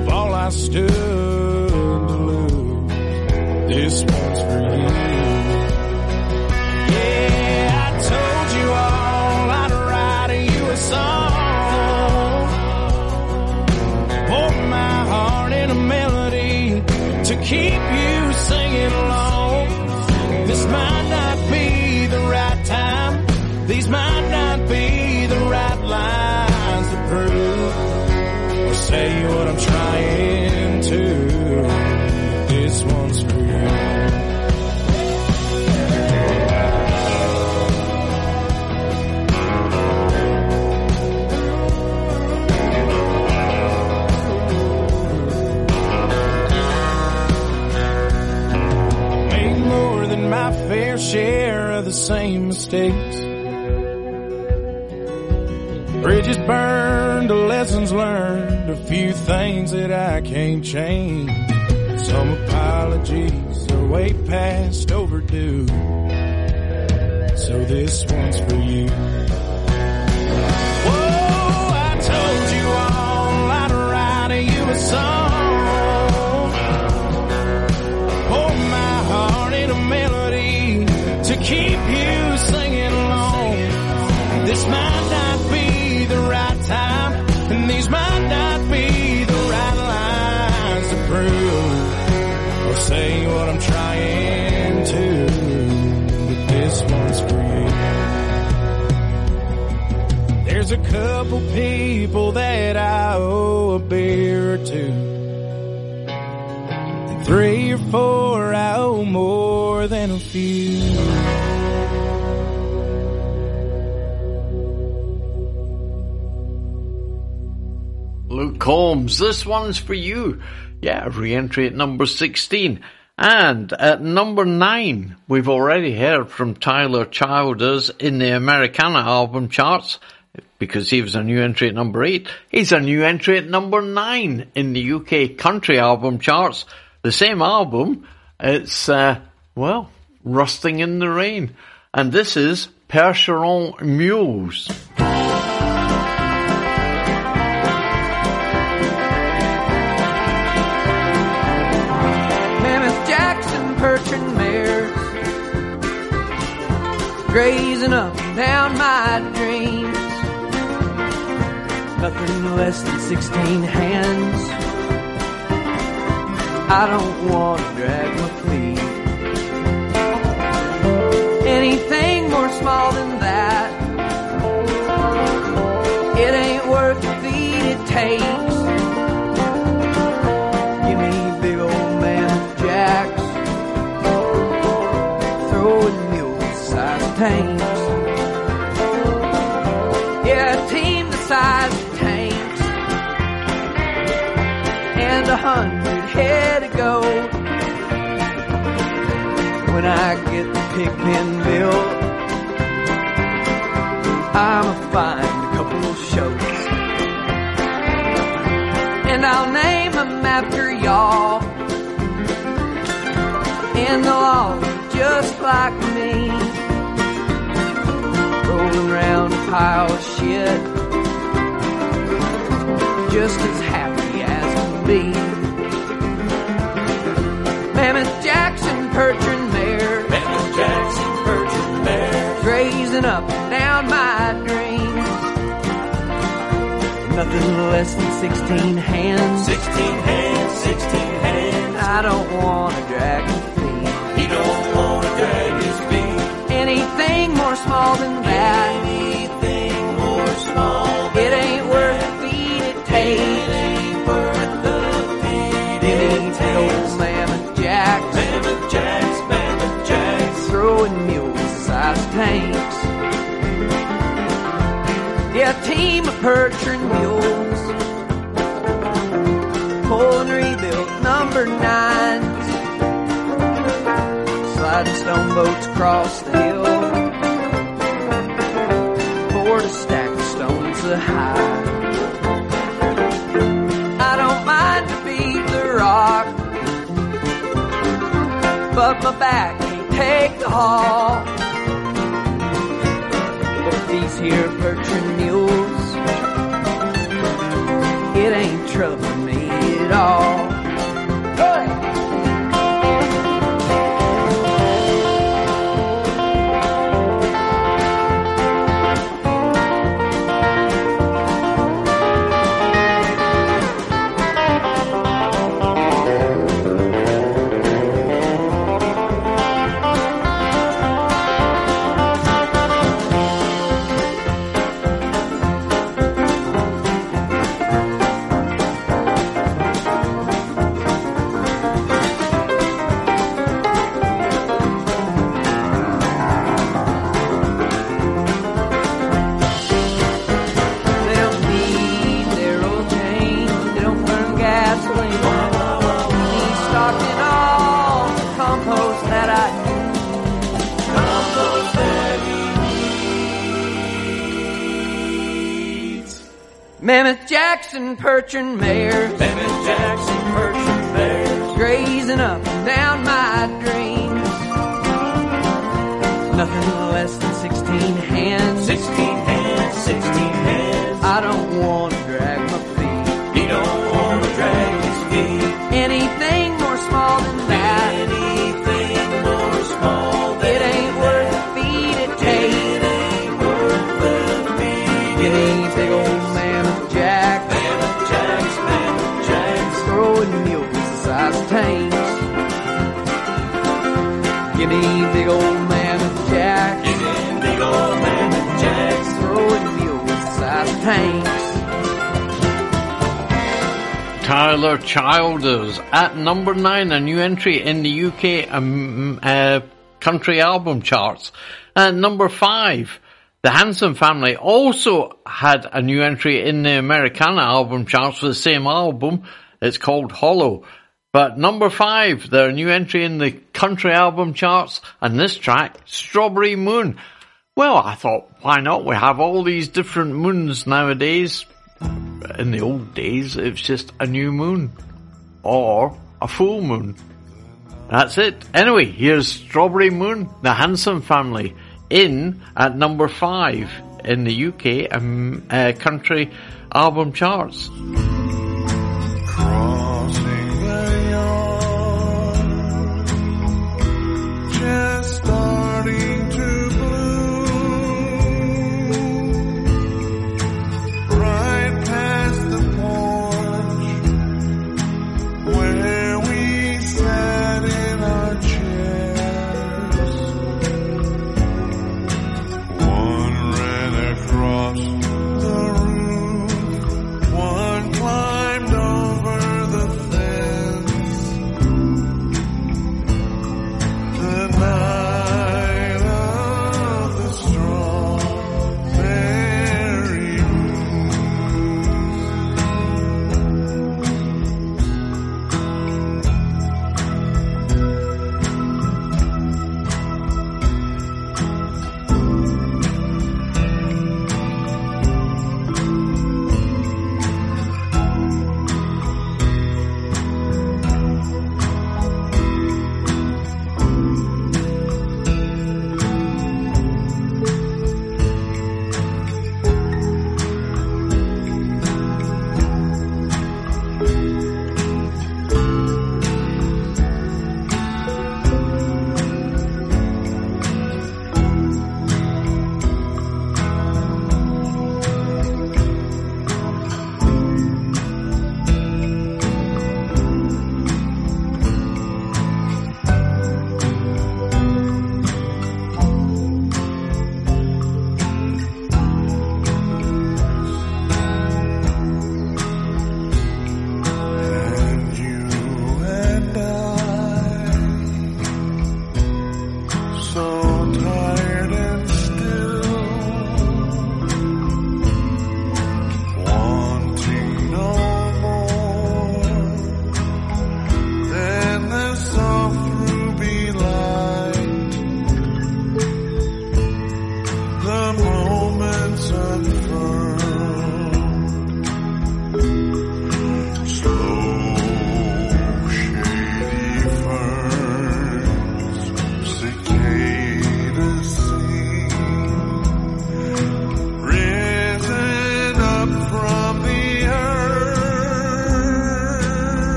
of all I stood to lose. This one's for you. Song. Pour my heart in a melody to keep you singing along. This might not same mistakes. Bridges burned, lessons learned, a few things that I can't change. Some apologies are way past overdue. So this one's for you. Keep you singing along. This might not be the right time, and these might not be the right lines to prove or say what I'm trying to. But this one's for you. There's a couple people that I owe a beer or two. Three or four more than a few. Luke Combs, this one's for you. Yeah, re-entry at number 16. And at number 9, we've already heard from Tyler Childers in the Americana album charts, because he was a new entry at number 8. He's a new entry at number 9 in the UK country album charts. The same album, it's, uh, well, Rusting in the Rain. And this is Percheron Mules. Jackson Percheron mares grazing up and down my dreams. Nothing less than 16 hands. I don't want to drag my feet. Anything more small than that, it ain't worth the feed it takes. Give me big old man jacks, throwing mule-sized tanks. Yeah, team the size of tanks, and a hundred head to go. When I get the pig pen built, I'ma find a couple of shows and I'll name them after y'all. And they'll all just like me, rolling around a pile of shit, just as happy as can be. Mammoth Jackson Percheron mare, Mammoth Jackson Percheron mare, grazing up and down my dreams nothing less than 16 hands. 16 hands, 16 hands. I don't want to drag of mules. Pulling rebuilt number nines. Sliding stone boats across the hill. Board a stack of stones a high. I don't mind to beat the rock. But my back can't take the haul. But these here Percheron mules, it ain't troubling me at all. Jackson Percheron mares. New entry in the UK um, uh, country album charts. At number five, the Handsome family also had a new entry in the Americana album charts for the same album. It's called Hollow. But number five, their new entry in the country album charts, and this track, Strawberry Moon. Well, I thought, why not? We have all these different moons nowadays in the old days, it's just a new moon or a full moon. That's it. Anyway, here's Strawberry Moon, the Handsome family, in at number five in the UK um, uh, country album charts. Crossing the yard,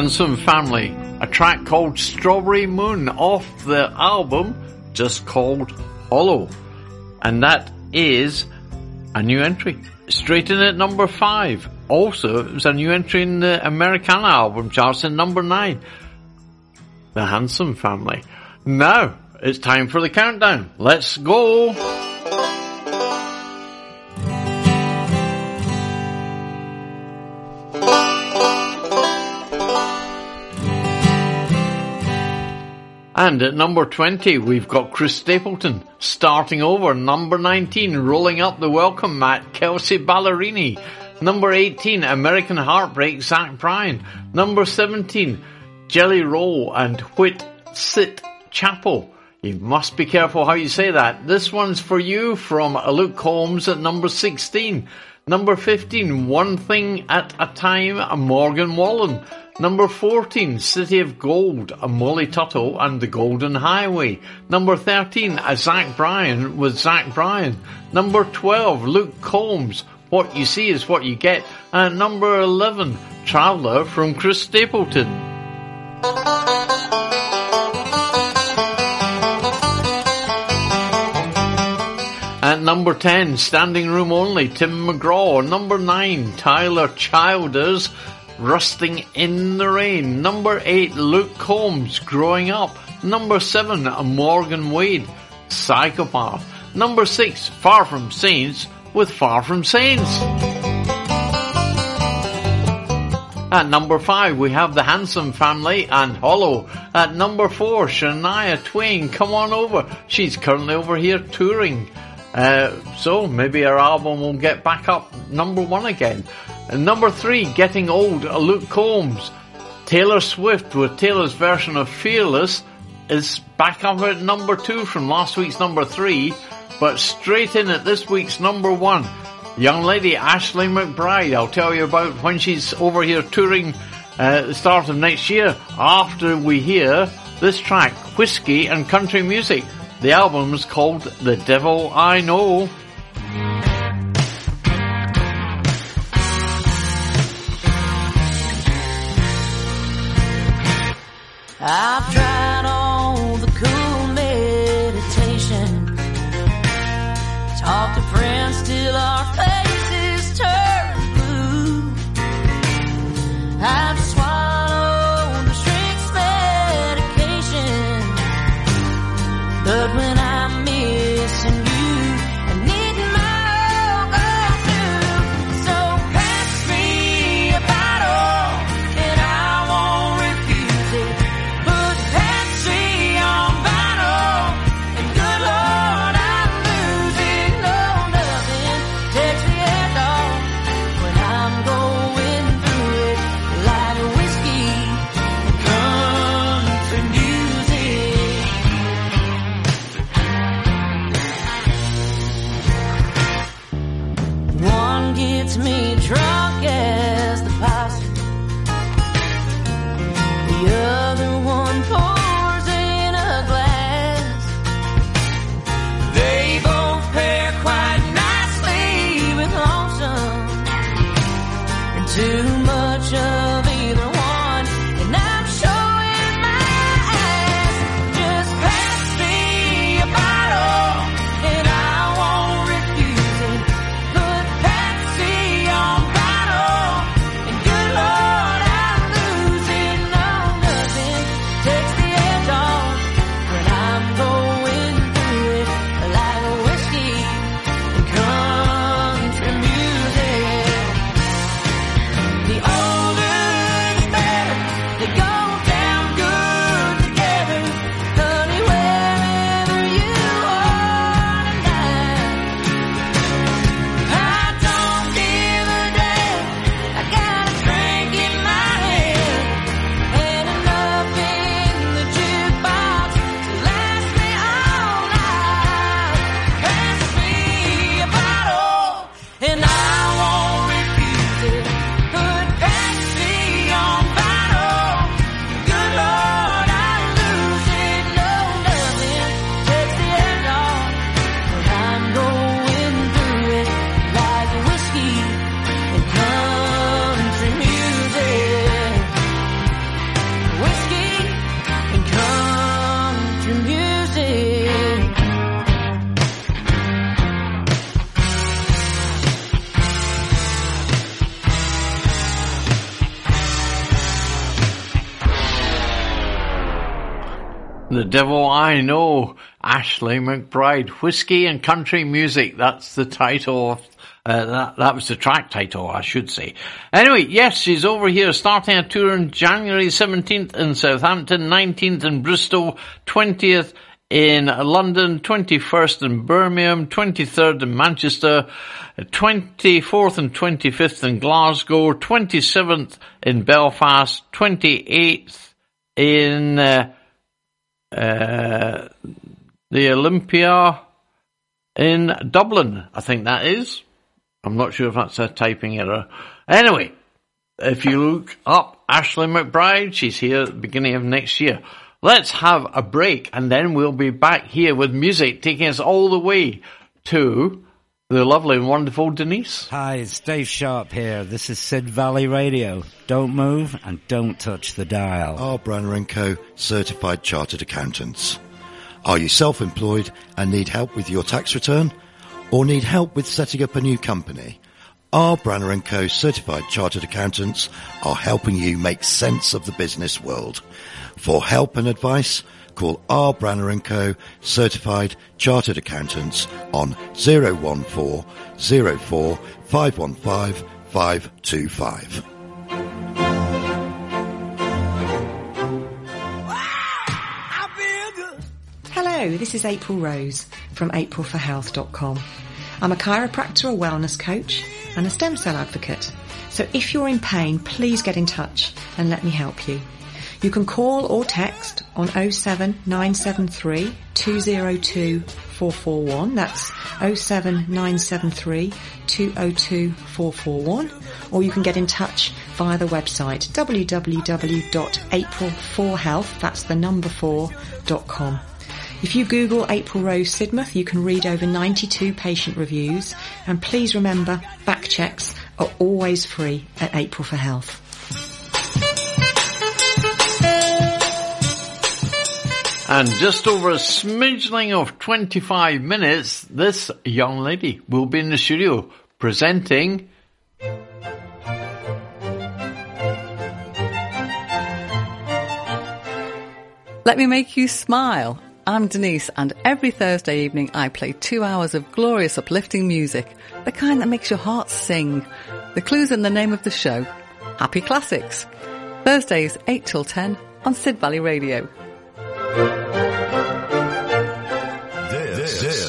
Handsome Family, a track called Strawberry Moon off the album just called Hollow. And that is a new entry. Straight in at number five. Also, it was a new entry in the Americana album charts at number nine. The Handsome Family. Now, it's time for the countdown. Let's go! And at number 20, we've got Chris Stapleton starting over. Number 19, rolling up the welcome mat, Kelsea Ballerini. Number 18, American Heartbreak, Zach Bryan. Number 17, Jelly Roll and Whit Sit Chapel. You must be careful how you say that. This one's for you from Luke Combs at number 16. Number 15, One Thing at a Time, Morgan Wallen. Number 14, City of Gold, a Molly Tuttle and the Golden Highway. Number 13, uh, a Zach Bryan with Zach Bryan. Number 12, Luke Combs, What You See is What You Get. And number 11, Traveller from Chris Stapleton. At number 10, Standing Room Only, Tim McGraw. Number 9, Tyler Childers, Rusting in the Rain. Number 8, Luke Combs, Growing Up. Number 7, Morgan Wade, Psychopath. Number 6, Far From Saints with Far From Saints. At number 5, we have the Handsome Family and Hollow. At number 4, Shania Twain, Come On Over. She's currently over here touring. Uh, so maybe her album will get back up number one again. And number three, Getting Old, Luke Combs. Taylor Swift with Taylor's version of Fearless is back up at number two from last week's number three, but straight in at this week's number one. Young lady Ashley McBryde, I'll tell you about when she's over here touring uh, at the start of next year after we hear this track, Whiskey and Country Music. The album's called The Devil I Know. I've tried Devil I Know, Ashley McBryde, Whiskey and Country Music. That's the title of, uh, that, that was the track title, I should say. Anyway, yes, she's over here starting a tour on January 17th in Southampton, 19th in Bristol, 20th in London, 21st in Birmingham, 23rd in Manchester, 24th and 25th in Glasgow, 27th in Belfast, 28th in uh, uh, the Olympia in Dublin, I think that is. I'm not sure if that's a typing error. Anyway, if you look up Ashley McBryde, she's here at the beginning of next year. Let's have a break and then we'll be back here with music taking us all the way to the lovely and wonderful Denise. Hi, it's Dave Sharp here. This is Sid Valley Radio. Don't move and don't touch the dial. R. Branner & Co. Certified Chartered Accountants. Are you self-employed and need help with your tax return? Or need help with setting up a new company? R. Branner & Co. Certified Chartered Accountants are helping you make sense of the business world. For help and advice, call R. Branner & Co. Certified Chartered Accountants on 014 04 515 525. Hello, this is April Rose from aprilforhealth.com. I'm a chiropractor, a wellness coach, and a stem cell advocate. So if you're in pain, please get in touch and let me help you. You can call or text on 07973 202 441. That's 07973 202 441. Or you can get in touch via the website www.april4health, that's the number 4.com. If you Google April Rose Sidmouth, you can read over 92 patient reviews. And please remember, back checks are always free at April for Health. And just over a smidgeling of 25 minutes, this young lady will be in the studio presenting Let me make you smile. I'm Denise, and every Thursday evening I play two hours of glorious uplifting music, the kind that makes your heart sing. The clue's in the name of the show. Happy Classics. Thursdays 8 till 10 on Sid Valley Radio.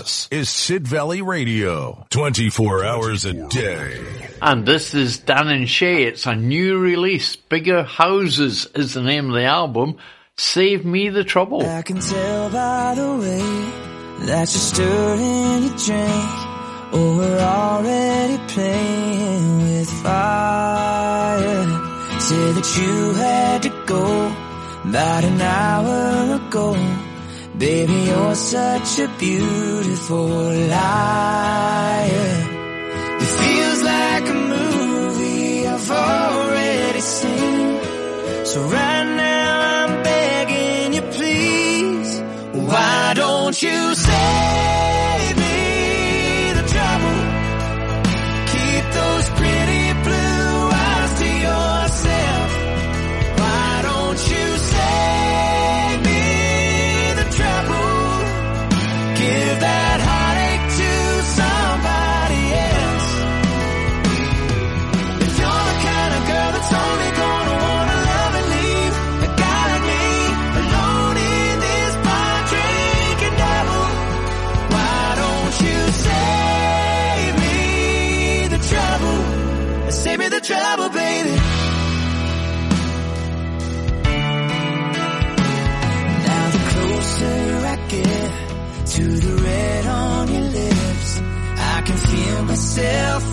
This, this is Sid Valley Radio. 24 hours a day. And this is Dan and Shay. It's a new release. Bigger Houses is the name of the album. Save Me the Trouble. I can tell by the way that you're stirring your drink. Oh, we're already playing with fire. Said that you had to go about an hour ago. Baby, you're such a beautiful liar. It feels like a movie I've already seen. So right now I'm begging you, please. Why don't you save myself.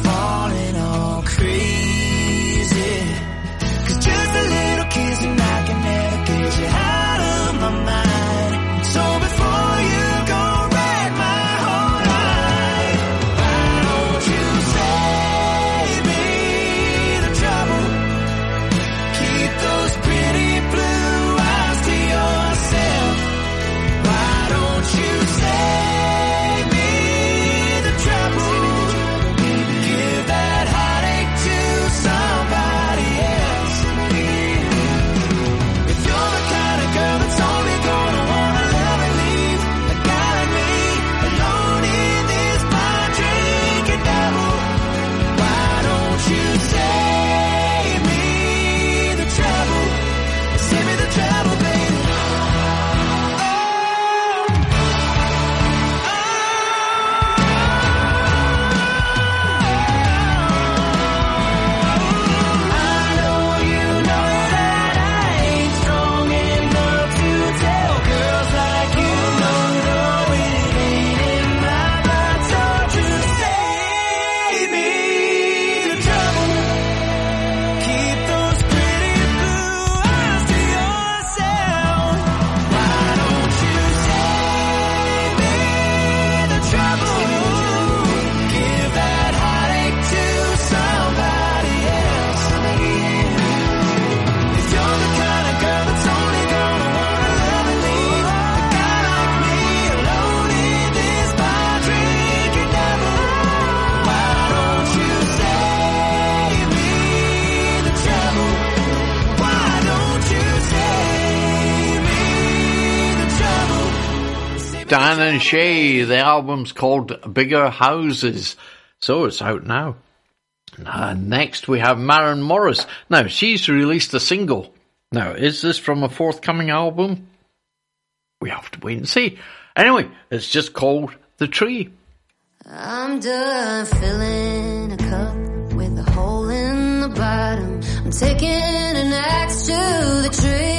Dan and Shay. The album's called Bigger Houses. So it's out now. Uh, next we have Maren Morris. Now, she's released a single. Now, is this from a forthcoming album? We have to wait and see. Anyway, it's just called The Tree. I'm done filling a cup with a hole in the bottom. I'm taking an axe to the tree.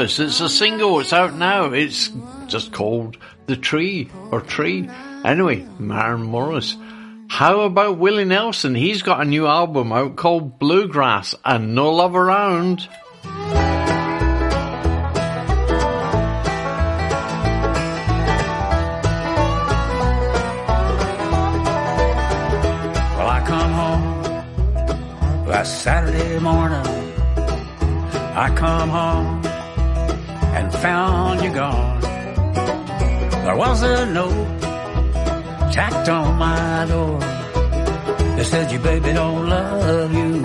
Morris. It's a single. It's out now. It's just called The Tree or Tree. Anyway, Maren Morris. How about Willie Nelson? He's got a new album out called Bluegrass and No Love Around. Well, I come home last Saturday morning. I come home and found you gone. There was a note tacked on my door that said your baby don't love you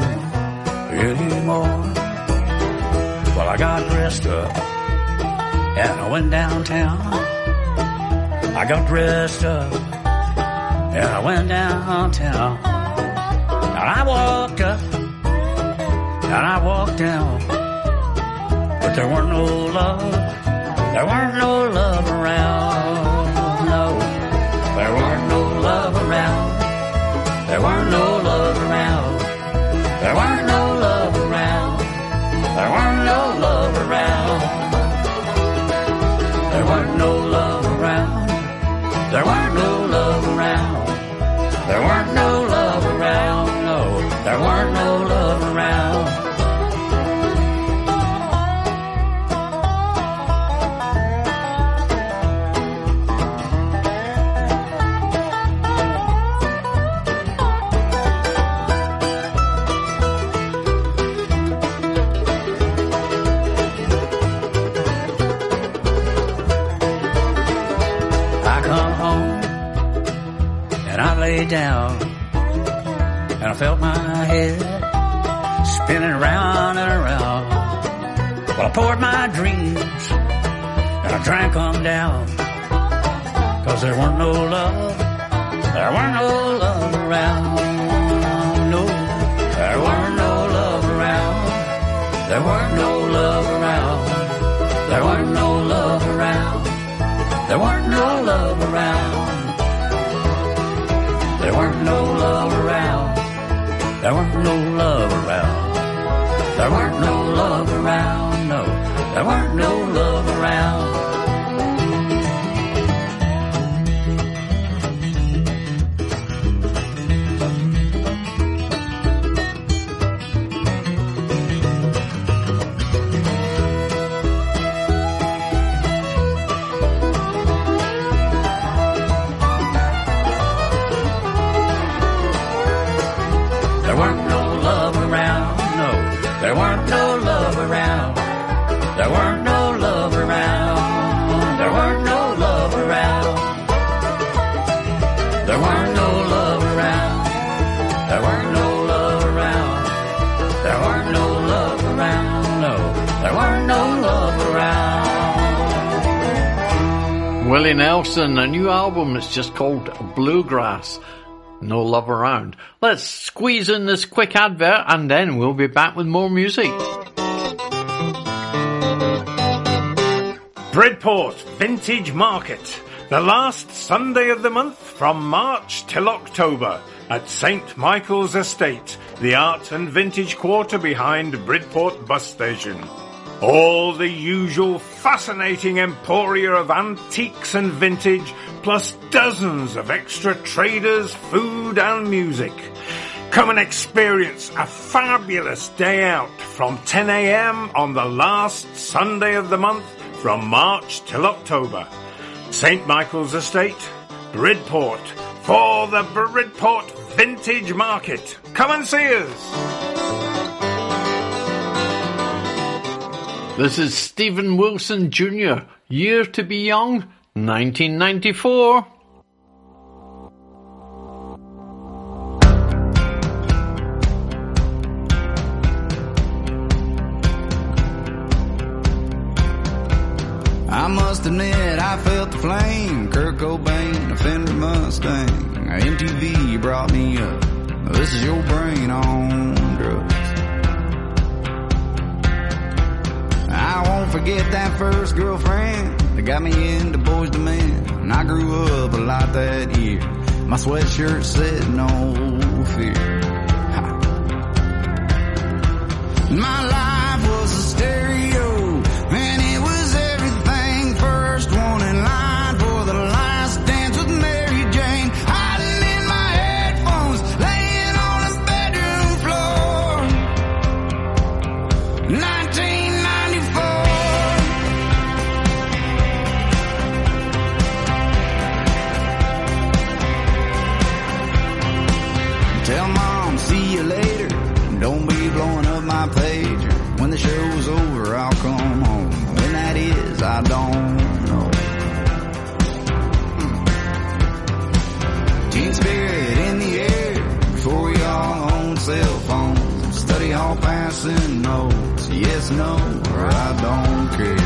anymore. Well, I got dressed up and I went downtown. I got dressed up and I went downtown. And I walked up and I walked down. There weren't no love. There weren't no love around. No. There weren't no love around. There weren't no down and I felt my head spinning around and around. Well, I poured my dreams and I drank them down. Cause there weren't no love, Willie Nelson, a new album that's just called Bluegrass. No love around. Let's squeeze in this quick advert and then we'll be back with more music. Bridport Vintage Market. The last Sunday of the month from March till October at St. Michael's Estate, the art and vintage quarter behind Bridport Bus Station. All the usual fascinating emporia of antiques and vintage, plus dozens of extra traders, food and music. Come and experience a fabulous day out from 10am on the last Sunday of the month from March till October. St. Michael's Estate, Bridport, for the Bridport Vintage Market. Come and see us! This is Stephen Wilson Jr., Year to Be Young, 1994. I must admit, I felt the flame. Kurt Cobain, a Fender Mustang. MTV brought me up. This is your brain forget that first girlfriend that got me into boys to men. And I grew up a lot that year. My sweatshirt said no fear. Ha. My life was a stereo, or I don't care.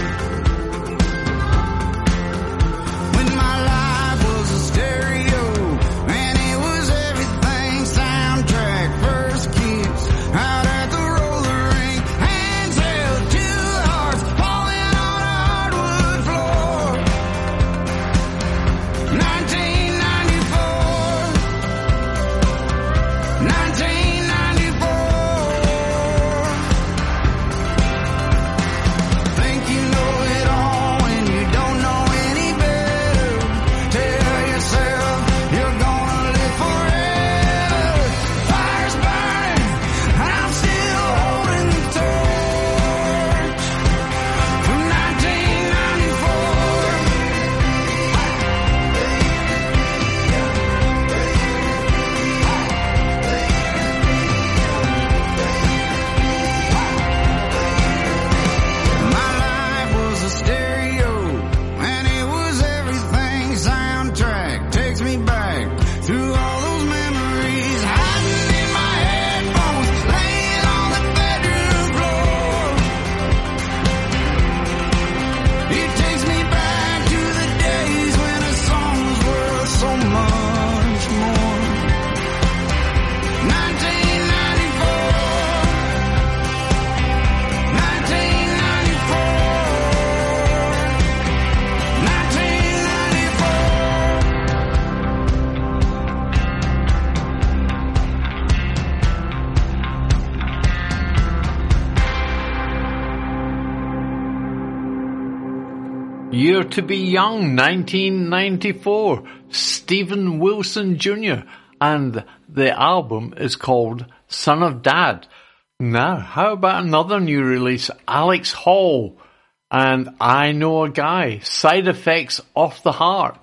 To Be Young, 1994. Stephen Wilson Jr. And the album is called Son of Dad. Now, how about another new release? Alex Hall and I Know a Guy. Side Effects Off the Heart.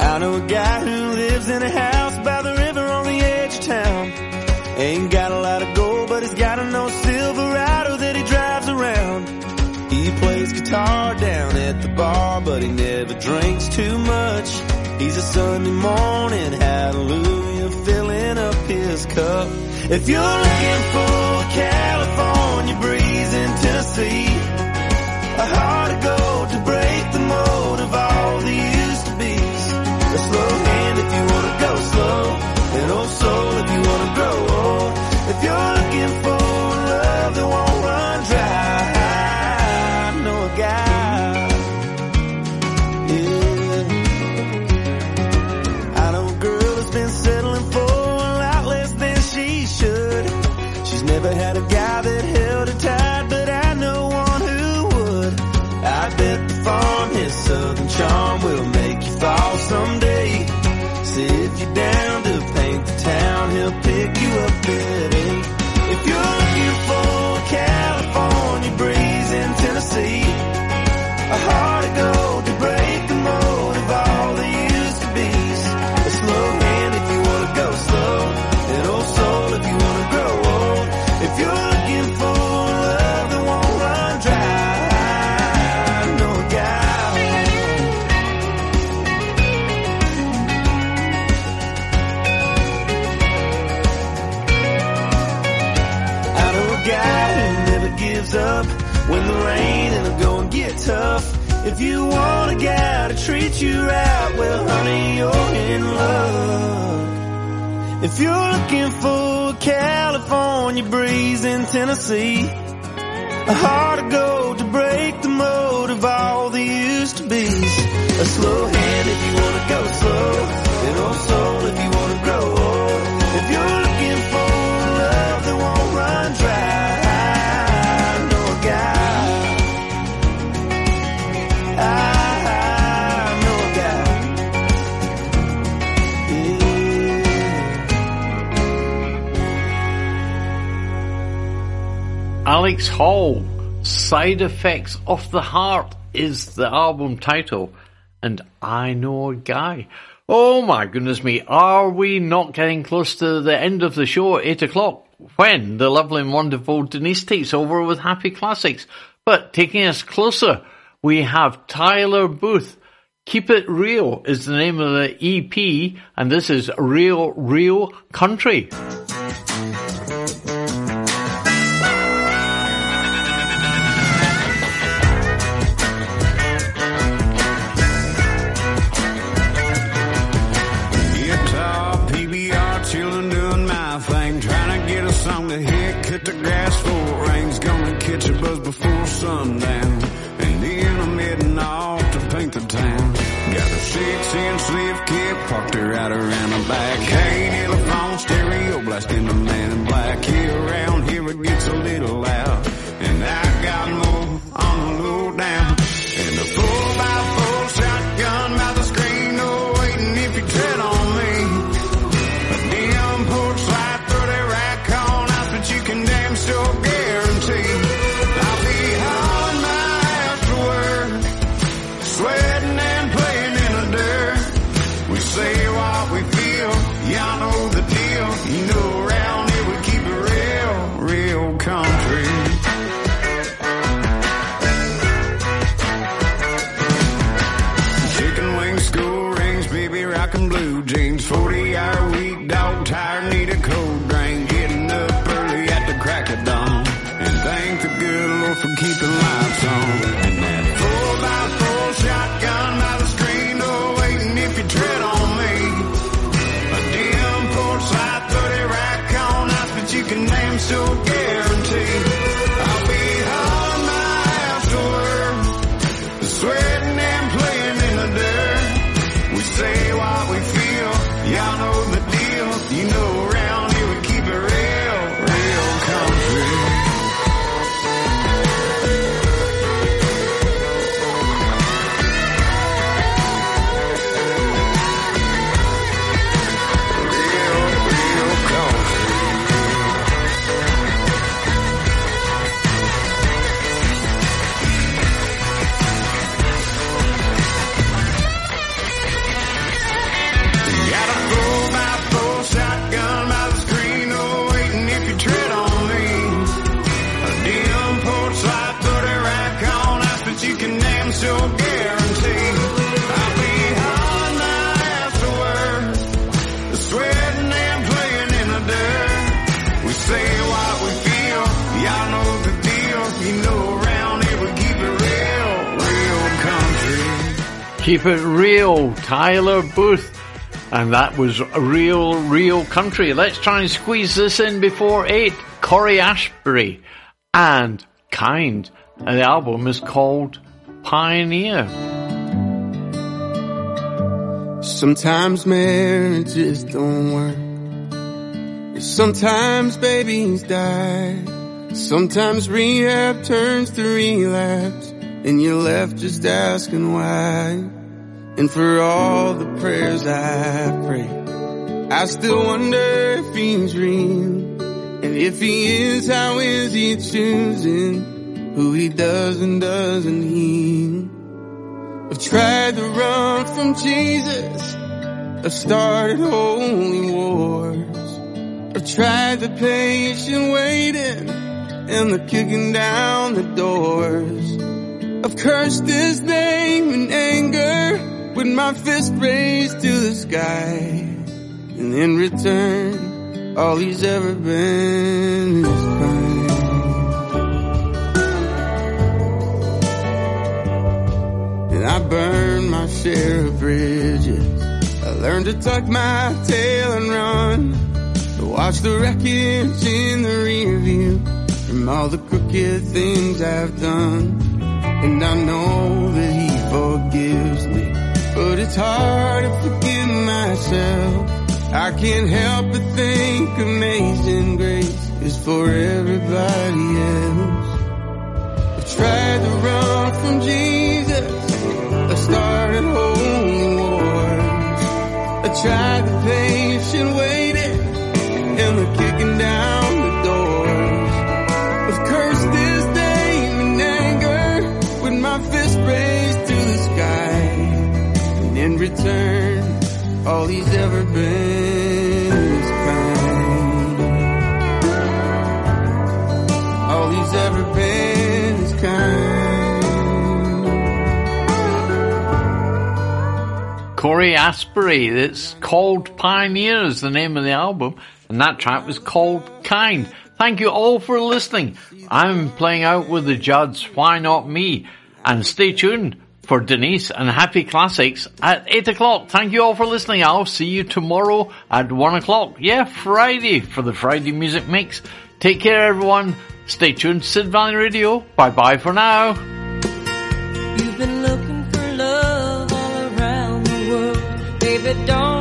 I know a guy in a house by the river on the edge of town. Ain't got a lot of gold, but he's got an old Silverado that he drives around. He plays guitar down at the bar, but he never drinks too much. He's a Sunday morning hallelujah, filling up his cup. If you're looking for California breeze in Tennessee, treat you right, well, honey, you're in luck. If you're looking for a California breeze in Tennessee, a heart of gold to break the mold of all the used to be's. A slow Alex Side Effects of the Heart is the album title, and I know a guy. Oh my goodness me, are we not getting close to the end of the show at 8 o'clock? When the lovely and wonderful Denise takes over with Happy Classics. But taking us closer, we have Tyler Booth. Keep It Real is the name of the EP, and this is Real, Real Country. Sundown. And then heading off to paint the town. Got a six inch lift kit, parked her right around the back. Hey, telephone, stereo, blasting the man Keep it real, Tyler Booth. And that was real, real country. Let's try and squeeze this in before eight. Cory Asbury and Kind. And the album is called Pioneer. Sometimes marriages don't work. Sometimes babies die. Sometimes rehab turns to relapse. And you're left just asking why. And for all the prayers I pray, I still wonder if he's real. And if he is, how is he choosing who he does and doesn't heal? I've tried to run from Jesus. I've started holy wars. I've tried the patient waiting and the kicking down the doors. I've cursed his name in anger with my fist raised to the sky. And in return, all he's ever been is kind. And I burned my share of bridges. I learned to tuck my tail and run. To watch the wreckage in the rear view from all the crooked things I've done. And I know that he forgives me. But it's hard to forgive myself. I can't help but think amazing grace is for everybody else. I've tried to run from Jesus. I started holy wars. I tried the patient waiting and the kicking down return, all he's ever been is kind. All he's ever been is kind. Cory Asbury. It's called Pioneer is the name of the album, and that track was called Kind. Thank you all for listening. I'm playing out with the Judds, Why Not Me? And stay tuned for Denise and Happy Classics at 8 o'clock. Thank you all for listening. I'll see you tomorrow at 1 o'clock. Yeah, Friday for the Friday Music Mix. Take care everyone. Stay tuned to Sid Valley Radio. Bye bye for now. You've been looking for love all around the world. Don't